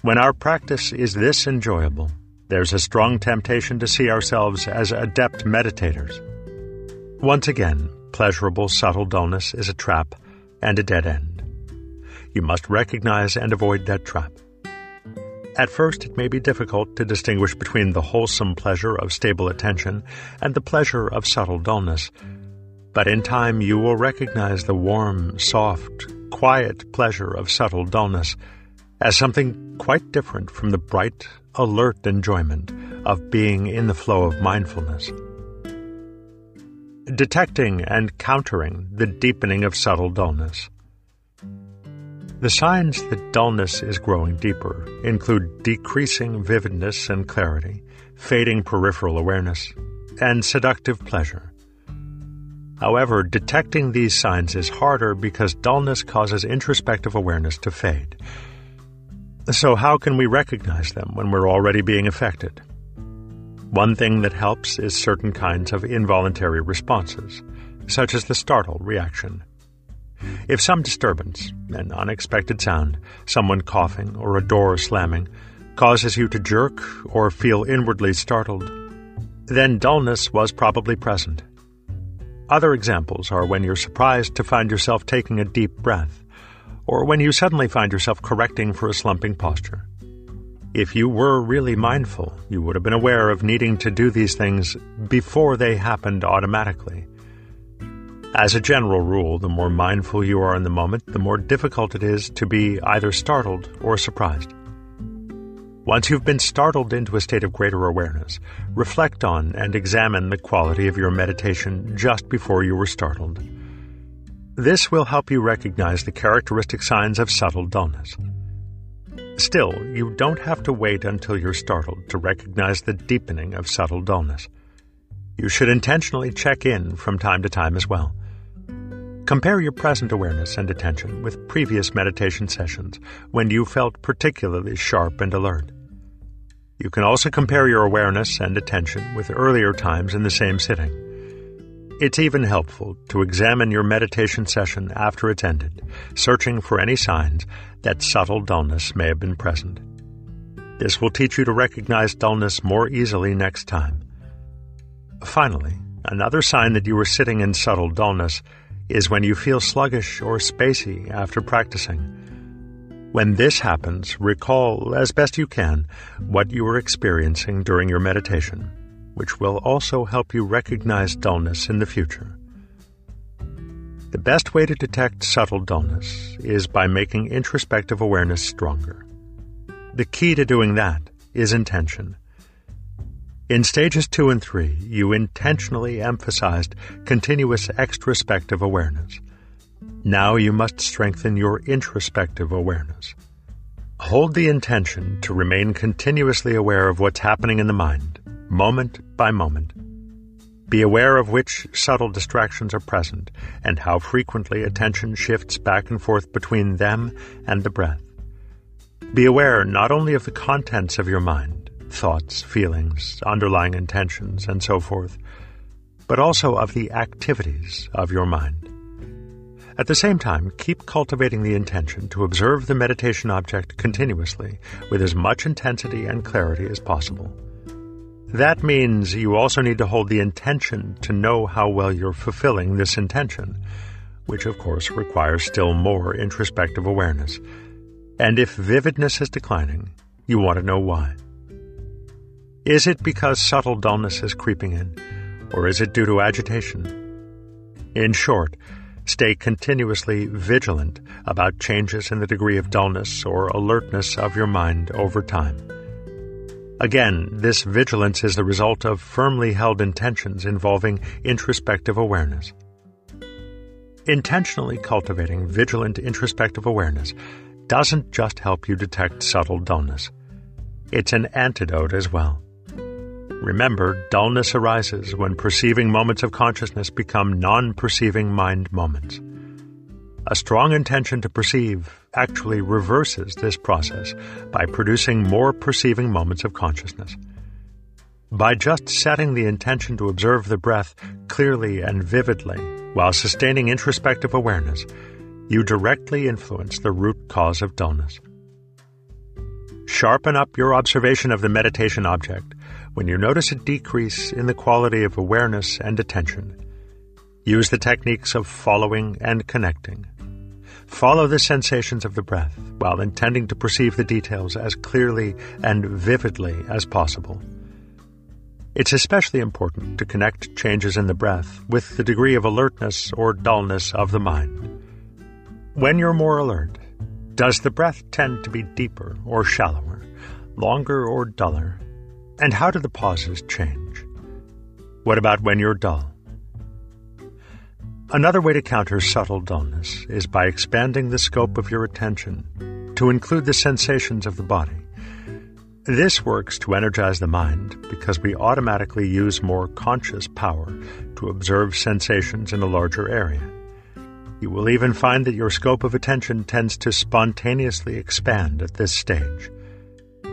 When our practice is this enjoyable, there's a strong temptation to see ourselves as adept meditators. Once again, pleasurable subtle dullness is a trap and a dead end. You must recognize and avoid that trap. At first, it may be difficult to distinguish between the wholesome pleasure of stable attention and the pleasure of subtle dullness. But in time, you will recognize the warm, soft, quiet pleasure of subtle dullness as something quite different from the bright, alert enjoyment of being in the flow of mindfulness. Detecting and countering the deepening of subtle dullness. The signs that dullness is growing deeper include decreasing vividness and clarity, fading peripheral awareness, and seductive pleasure. However, detecting these signs is harder because dullness causes introspective awareness to fade. So, how can we recognize them when we're already being affected? One thing that helps is certain kinds of involuntary responses, such as the startle reaction. If some disturbance, an unexpected sound, someone coughing, or a door slamming, causes you to jerk or feel inwardly startled, then dullness was probably present. Other examples are when you're surprised to find yourself taking a deep breath, or when you suddenly find yourself correcting for a slumping posture. If you were really mindful, you would have been aware of needing to do these things before they happened automatically as a general rule, the more mindful you are in the moment, the more difficult it is to be either startled or surprised. Once you've been startled into a state of greater awareness, reflect on and examine the quality of your meditation just before you were startled. This will help you recognize the characteristic signs of subtle dullness. Still, you don't have to wait until you're startled to recognize the deepening of subtle dullness. You should intentionally check in from time to time as well. Compare your present awareness and attention with previous meditation sessions when you felt particularly sharp and alert. You can also compare your awareness and attention with earlier times in the same sitting. It's even helpful to examine your meditation session after it's ended, searching for any signs that subtle dullness may have been present. This will teach you to recognize dullness more easily next time. Finally, another sign that you were sitting in subtle dullness is when you feel sluggish or spacey after practicing. When this happens, recall as best you can what you were experiencing during your meditation, which will also help you recognize dullness in the future. The best way to detect subtle dullness is by making introspective awareness stronger. The key to doing that is intention in stages two and three, you intentionally emphasized continuous extrospective awareness. Now you must strengthen your introspective awareness. Hold the intention to remain continuously aware of what's happening in the mind, moment by moment. Be aware of which subtle distractions are present and how frequently attention shifts back and forth between them and the breath. Be aware not only of the contents of your mind, thoughts, feelings, underlying intentions, and so forth, but also of the activities of your mind. At the same time, keep cultivating the intention to observe the meditation object continuously with as much intensity and clarity as possible. That means you also need to hold the intention to know how well you're fulfilling this intention, which of course requires still more introspective awareness. And if vividness is declining, you want to know why. Is it because subtle dullness is creeping in, or is it due to agitation? In short, Stay continuously vigilant about changes in the degree of dullness or alertness of your mind over time. Again, this vigilance is the result of firmly held intentions involving introspective awareness. Intentionally cultivating vigilant introspective awareness doesn't just help you detect subtle dullness, it's an antidote as well. Remember, dullness arises when perceiving moments of consciousness become non perceiving mind moments. A strong intention to perceive actually reverses this process by producing more perceiving moments of consciousness. By just setting the intention to observe the breath clearly and vividly while sustaining introspective awareness, you directly influence the root cause of dullness. Sharpen up your observation of the meditation object when you notice a decrease in the quality of awareness and attention. Use the techniques of following and connecting. Follow the sensations of the breath while intending to perceive the details as clearly and vividly as possible. It's especially important to connect changes in the breath with the degree of alertness or dullness of the mind. When you're more alert, does the breath tend to be deeper or shallower, longer or duller? And how do the pauses change? What about when you're dull? Another way to counter subtle dullness is by expanding the scope of your attention to include the sensations of the body. This works to energize the mind because we automatically use more conscious power to observe sensations in a larger area. You will even find that your scope of attention tends to spontaneously expand at this stage.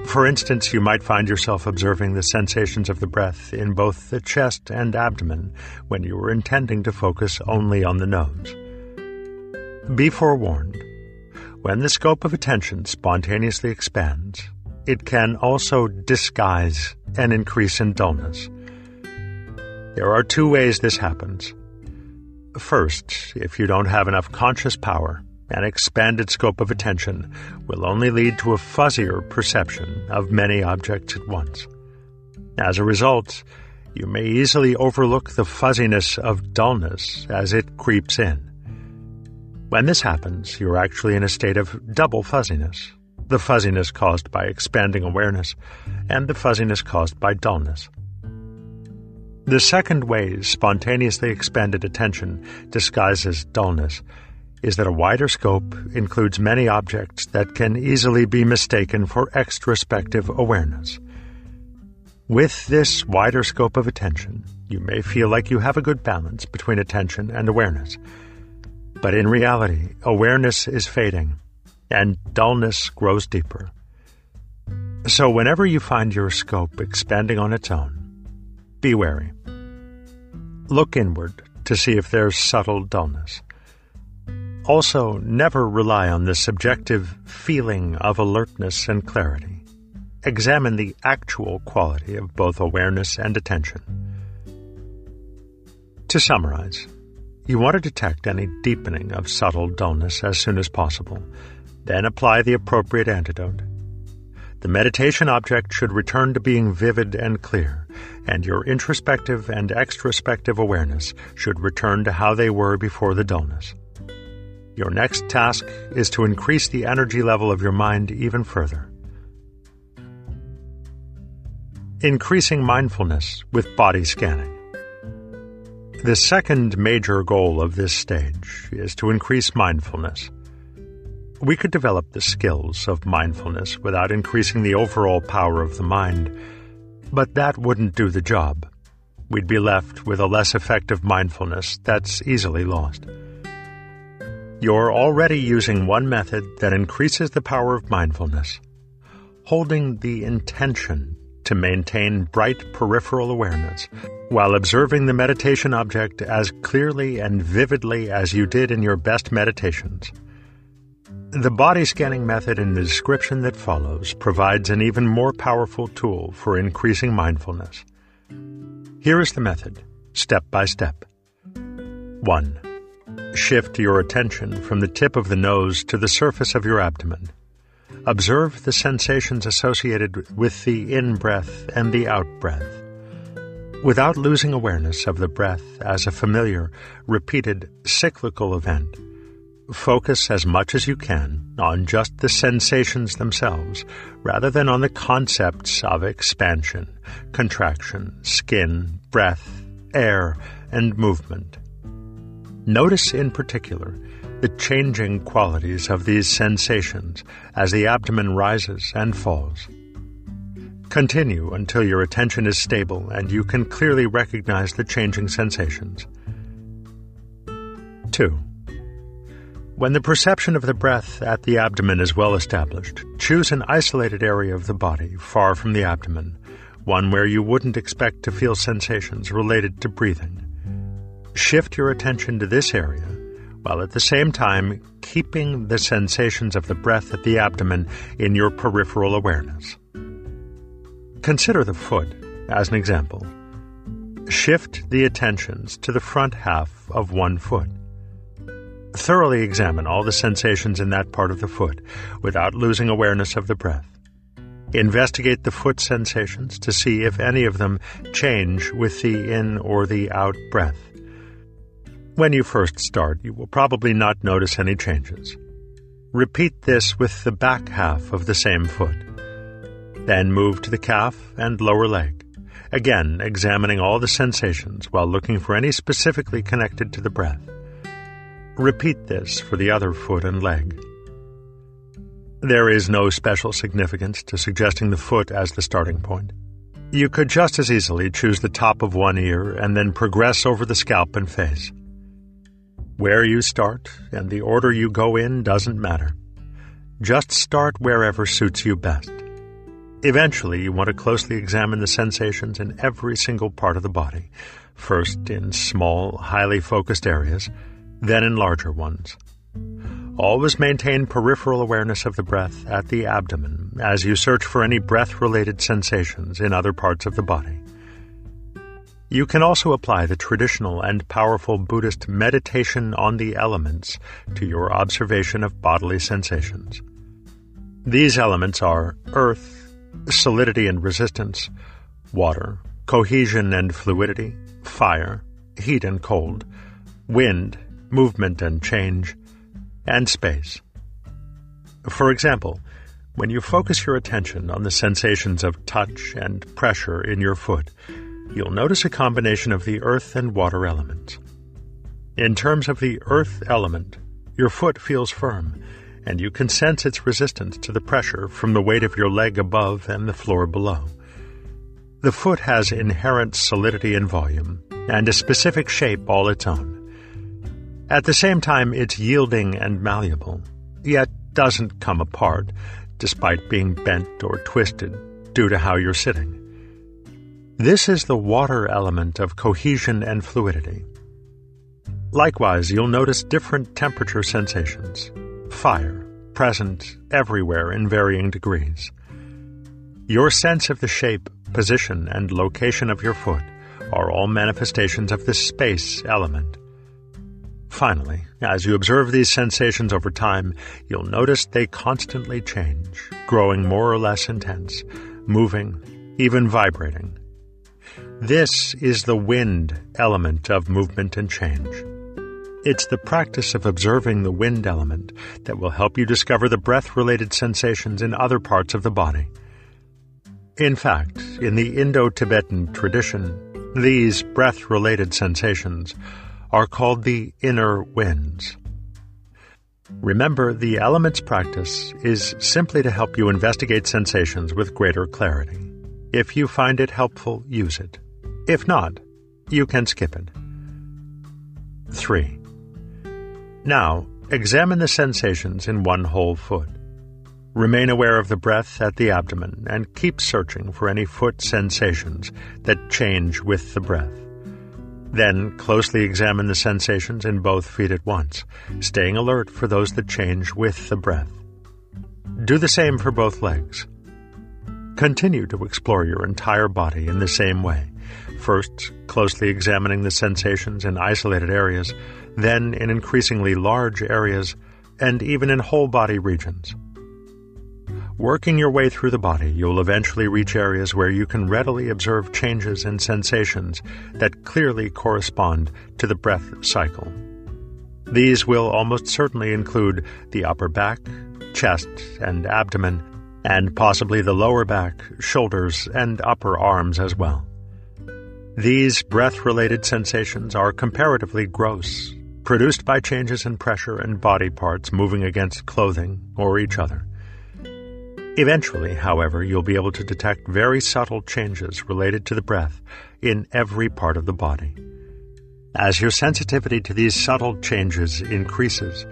For instance, you might find yourself observing the sensations of the breath in both the chest and abdomen when you were intending to focus only on the nose. Be forewarned. When the scope of attention spontaneously expands, it can also disguise an increase in dullness. There are two ways this happens. First, if you don't have enough conscious power, an expanded scope of attention will only lead to a fuzzier perception of many objects at once. As a result, you may easily overlook the fuzziness of dullness as it creeps in. When this happens, you're actually in a state of double fuzziness the fuzziness caused by expanding awareness, and the fuzziness caused by dullness. The second way spontaneously expanded attention disguises dullness is that a wider scope includes many objects that can easily be mistaken for extrospective awareness. With this wider scope of attention, you may feel like you have a good balance between attention and awareness. But in reality, awareness is fading, and dullness grows deeper. So whenever you find your scope expanding on its own, be wary. Look inward to see if there's subtle dullness. Also, never rely on the subjective feeling of alertness and clarity. Examine the actual quality of both awareness and attention. To summarize, you want to detect any deepening of subtle dullness as soon as possible, then apply the appropriate antidote. The meditation object should return to being vivid and clear, and your introspective and extrospective awareness should return to how they were before the dullness. Your next task is to increase the energy level of your mind even further. Increasing mindfulness with body scanning. The second major goal of this stage is to increase mindfulness. We could develop the skills of mindfulness without increasing the overall power of the mind, but that wouldn't do the job. We'd be left with a less effective mindfulness that's easily lost. You're already using one method that increases the power of mindfulness. Holding the intention to maintain bright peripheral awareness while observing the meditation object as clearly and vividly as you did in your best meditations. The body scanning method in the description that follows provides an even more powerful tool for increasing mindfulness. Here is the method, step by step. 1. Shift your attention from the tip of the nose to the surface of your abdomen. Observe the sensations associated with the in breath and the out breath. without losing awareness of the breath as a familiar, repeated, cyclical event. Focus as much as you can on just the sensations themselves, rather than on the concepts of expansion, contraction, skin, breath, air, and movement. Notice in particular the changing qualities of these sensations as the abdomen rises and falls. Continue until your attention is stable and you can clearly recognize the changing sensations. 2. When the perception of the breath at the abdomen is well established, choose an isolated area of the body far from the abdomen, one where you wouldn't expect to feel sensations related to breathing. Shift your attention to this area, while at the same time keeping the sensations of the breath at the abdomen in your peripheral awareness. Consider the foot as an example. Shift the attentions to the front half of one foot. Thoroughly examine all the sensations in that part of the foot without losing awareness of the breath. Investigate the foot sensations to see if any of them change with the in or the out breath. When you first start, you will probably not notice any changes. Repeat this with the back half of the same foot. Then move to the calf and lower leg, again examining all the sensations while looking for any specifically connected to the breath. Repeat this for the other foot and leg. There is no special significance to suggesting the foot as the starting point. You could just as easily choose the top of one ear and then progress over the scalp and face. Where you start and the order you go in doesn't matter. Just start wherever suits you best. Eventually, you want to closely examine the sensations in every single part of the body, first in small, highly focused areas then in larger ones. Always maintain peripheral awareness of the breath at the abdomen as you search for any breath related sensations in other parts of the body. You can also apply the traditional and powerful Buddhist meditation on the elements to your observation of bodily sensations. These elements are earth, solidity and resistance, water, cohesion and fluidity, fire, heat and cold, wind, movement and change, and space. For example, when you focus your attention on the sensations of touch and pressure in your foot, you'll notice a combination of the earth and water elements. In terms of the earth element, your foot feels firm, and you can sense its resistance to the pressure from the weight of your leg above and the floor below. The foot has inherent solidity and volume, and a specific shape all its own. At the same time, it's yielding and malleable, yet doesn't come apart, despite being bent or twisted due to how you're sitting. This is the water element of cohesion and fluidity. Likewise, you'll notice different temperature sensations. Fire, present everywhere in varying degrees. Your sense of the shape, position, and location of your foot are all manifestations of the space element. Finally, as you observe these sensations over time, you'll notice they constantly change, growing more or less intense, moving, even vibrating. This is the wind element of movement and change. It's the practice of observing the wind element that will help you discover the breath related sensations in other parts of the body. In fact, in the Indo Tibetan tradition, these breath related sensations are called the inner winds. Remember, the elements practice is simply to help you investigate sensations with greater clarity. If you find it helpful, use it. If not, you can skip it. 3. Now, examine the sensations in one whole foot. Remain aware of the breath at the abdomen and keep searching for any foot sensations that change with the breath. Then closely examine the sensations in both feet at once, staying alert for those that change with the breath. Do the same for both legs. Continue to explore your entire body in the same way, first closely examining the sensations in isolated areas, then in increasingly large areas, and even in whole body regions. Working your way through the body, you'll eventually reach areas where you can readily observe changes in sensations that clearly correspond to the breath cycle. These will almost certainly include the upper back, chest, and abdomen, and possibly the lower back, shoulders, and upper arms as well. These breath related sensations are comparatively gross, produced by changes in pressure and body parts moving against clothing or each other. Eventually, however, you'll be able to detect very subtle changes related to the breath in every part of the body. As your sensitivity to these subtle changes increases,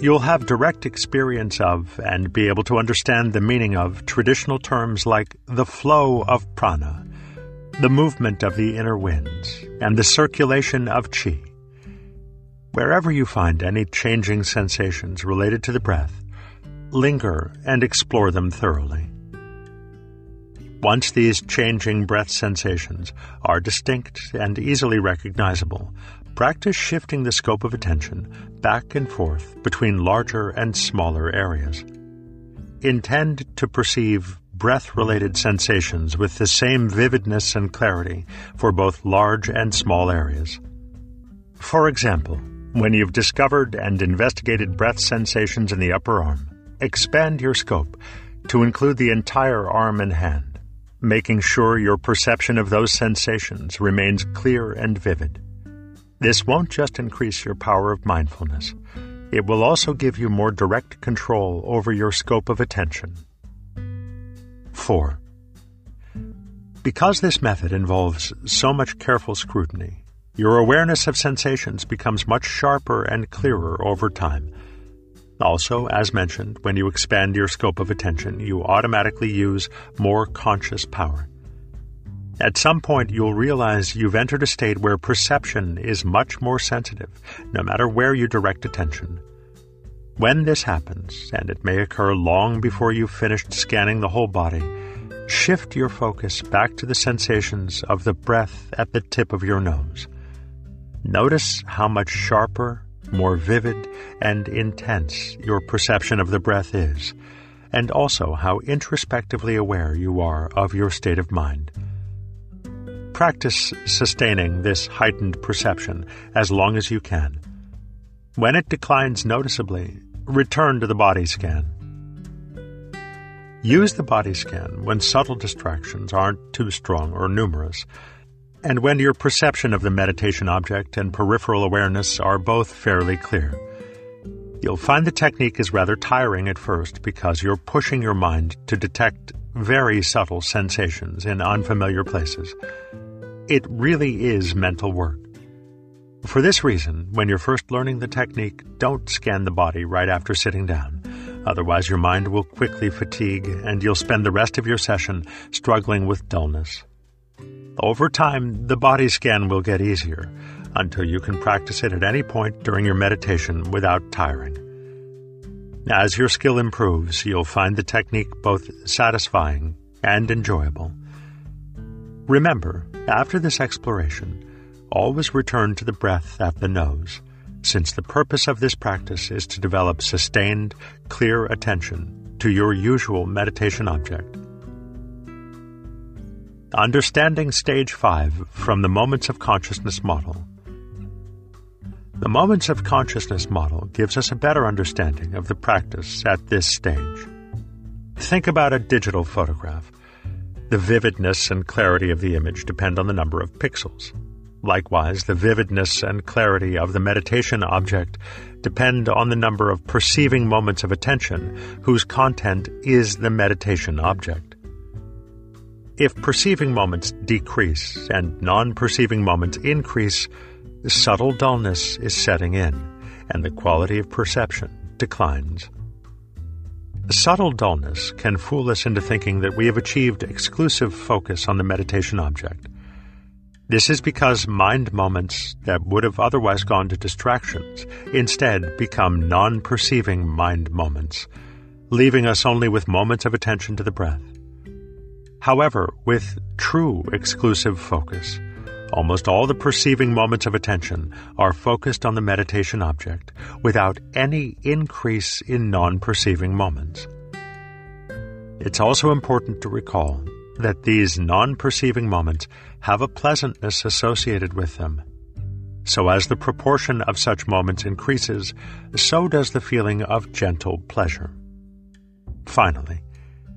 you'll have direct experience of and be able to understand the meaning of traditional terms like the flow of prana, the movement of the inner winds, and the circulation of chi. Wherever you find any changing sensations related to the breath, linger and explore them thoroughly. Once these changing breath sensations are distinct and easily recognizable, practice shifting the scope of attention back and forth between larger and smaller areas. Intend to perceive breath related sensations with the same vividness and clarity for both large and small areas. For example, when you've discovered and investigated breath sensations in the upper arm, Expand your scope to include the entire arm and hand, making sure your perception of those sensations remains clear and vivid. This won't just increase your power of mindfulness, it will also give you more direct control over your scope of attention. 4. Because this method involves so much careful scrutiny, your awareness of sensations becomes much sharper and clearer over time also, as mentioned, when you expand your scope of attention, you automatically use more conscious power. At some point, you'll realize you've entered a state where perception is much more sensitive, no matter where you direct attention. When this happens, and it may occur long before you've finished scanning the whole body, shift your focus back to the sensations of the breath at the tip of your nose. Notice how much sharper more vivid and intense your perception of the breath is, and also how introspectively aware you are of your state of mind. Practice sustaining this heightened perception as long as you can. When it declines noticeably, return to the body scan. Use the body scan when subtle distractions aren't too strong or numerous and when your perception of the meditation object and peripheral awareness are both fairly clear. You'll find the technique is rather tiring at first because you're pushing your mind to detect very subtle sensations in unfamiliar places. It really is mental work. For this reason, when you're first learning the technique, don't scan the body right after sitting down. Otherwise, your mind will quickly fatigue and you'll spend the rest of your session struggling with dullness. Over time, the body scan will get easier until you can practice it at any point during your meditation without tiring. As your skill improves, you'll find the technique both satisfying and enjoyable. Remember, after this exploration, always return to the breath at the nose, since the purpose of this practice is to develop sustained, clear attention to your usual meditation object. Understanding Stage 5 from the Moments of Consciousness model. The Moments of Consciousness model gives us a better understanding of the practice at this stage. Think about a digital photograph. The vividness and clarity of the image depend on the number of pixels. Likewise, the vividness and clarity of the meditation object depend on the number of perceiving moments of attention whose content is the meditation object. If perceiving moments decrease and non perceiving moments increase, subtle dullness is setting in, and the quality of perception declines. Subtle dullness can fool us into thinking that we have achieved exclusive focus on the meditation object. This is because mind moments that would have otherwise gone to distractions instead become non perceiving mind moments, leaving us only with moments of attention to the breath. However, with true exclusive focus, almost all the perceiving moments of attention are focused on the meditation object without any increase in non perceiving moments. It's also important to recall that these non perceiving moments have a pleasantness associated with them. So, as the proportion of such moments increases, so does the feeling of gentle pleasure. Finally,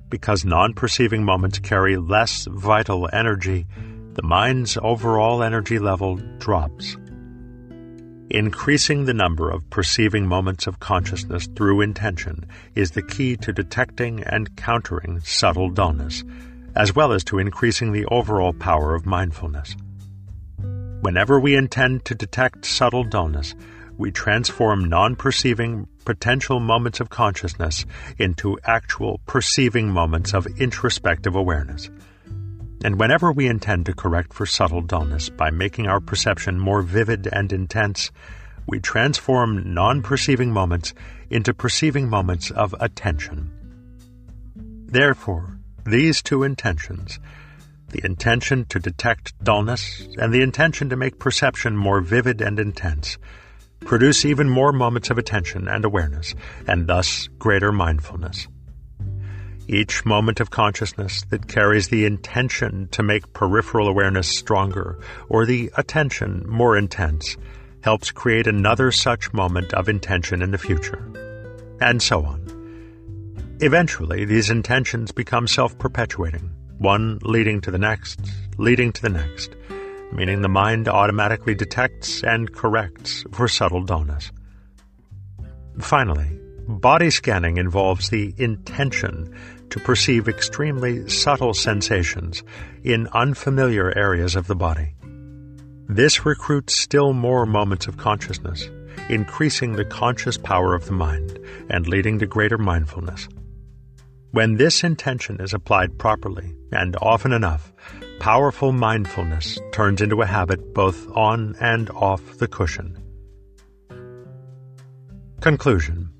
because non perceiving moments carry less vital energy, the mind's overall energy level drops. Increasing the number of perceiving moments of consciousness through intention is the key to detecting and countering subtle dullness, as well as to increasing the overall power of mindfulness. Whenever we intend to detect subtle dullness, we transform non perceiving potential moments of consciousness into actual perceiving moments of introspective awareness. And whenever we intend to correct for subtle dullness by making our perception more vivid and intense, we transform non perceiving moments into perceiving moments of attention. Therefore, these two intentions, the intention to detect dullness and the intention to make perception more vivid and intense, produce even more moments of attention and awareness, and thus greater mindfulness. Each moment of consciousness that carries the intention to make peripheral awareness stronger or the attention more intense helps create another such moment of intention in the future. And so on. Eventually, these intentions become self perpetuating, one leading to the next, leading to the next, meaning the mind automatically detects and corrects for subtle dullness. Finally, body scanning involves the intention to perceive extremely subtle sensations in unfamiliar areas of the body. This recruits still more moments of consciousness, increasing the conscious power of the mind and leading to greater mindfulness. When this intention is applied properly and often enough, powerful mindfulness turns into a habit both on and off the cushion. Conclusion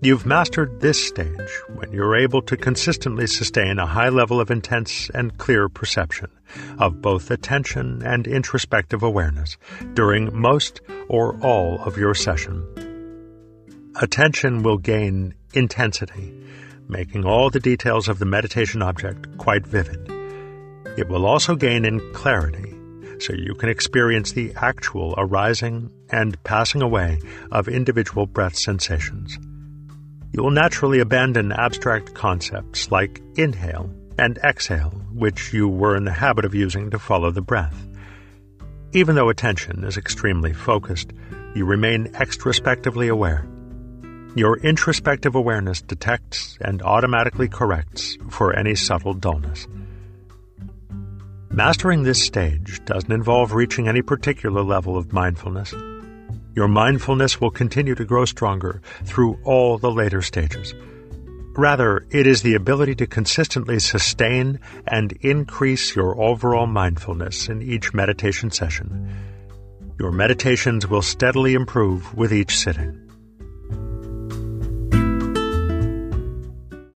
You've mastered this stage when you're able to consistently sustain a high level of intense and clear perception of both attention and introspective awareness during most or all of your session. Attention will gain intensity, making all the details of the meditation object quite vivid. It will also gain in clarity, so you can experience the actual arising and passing away of individual breath sensations you will naturally abandon abstract concepts like inhale and exhale, which you were in the habit of using to follow the breath. Even though attention is extremely focused, you remain extrospectively aware. Your introspective awareness detects and automatically corrects for any subtle dullness. Mastering this stage doesn't involve reaching any particular level of mindfulness. Your mindfulness will continue to grow stronger through all the later stages. Rather, it is the ability to consistently sustain and increase your overall mindfulness in each meditation session. Your meditations will steadily improve with each sitting.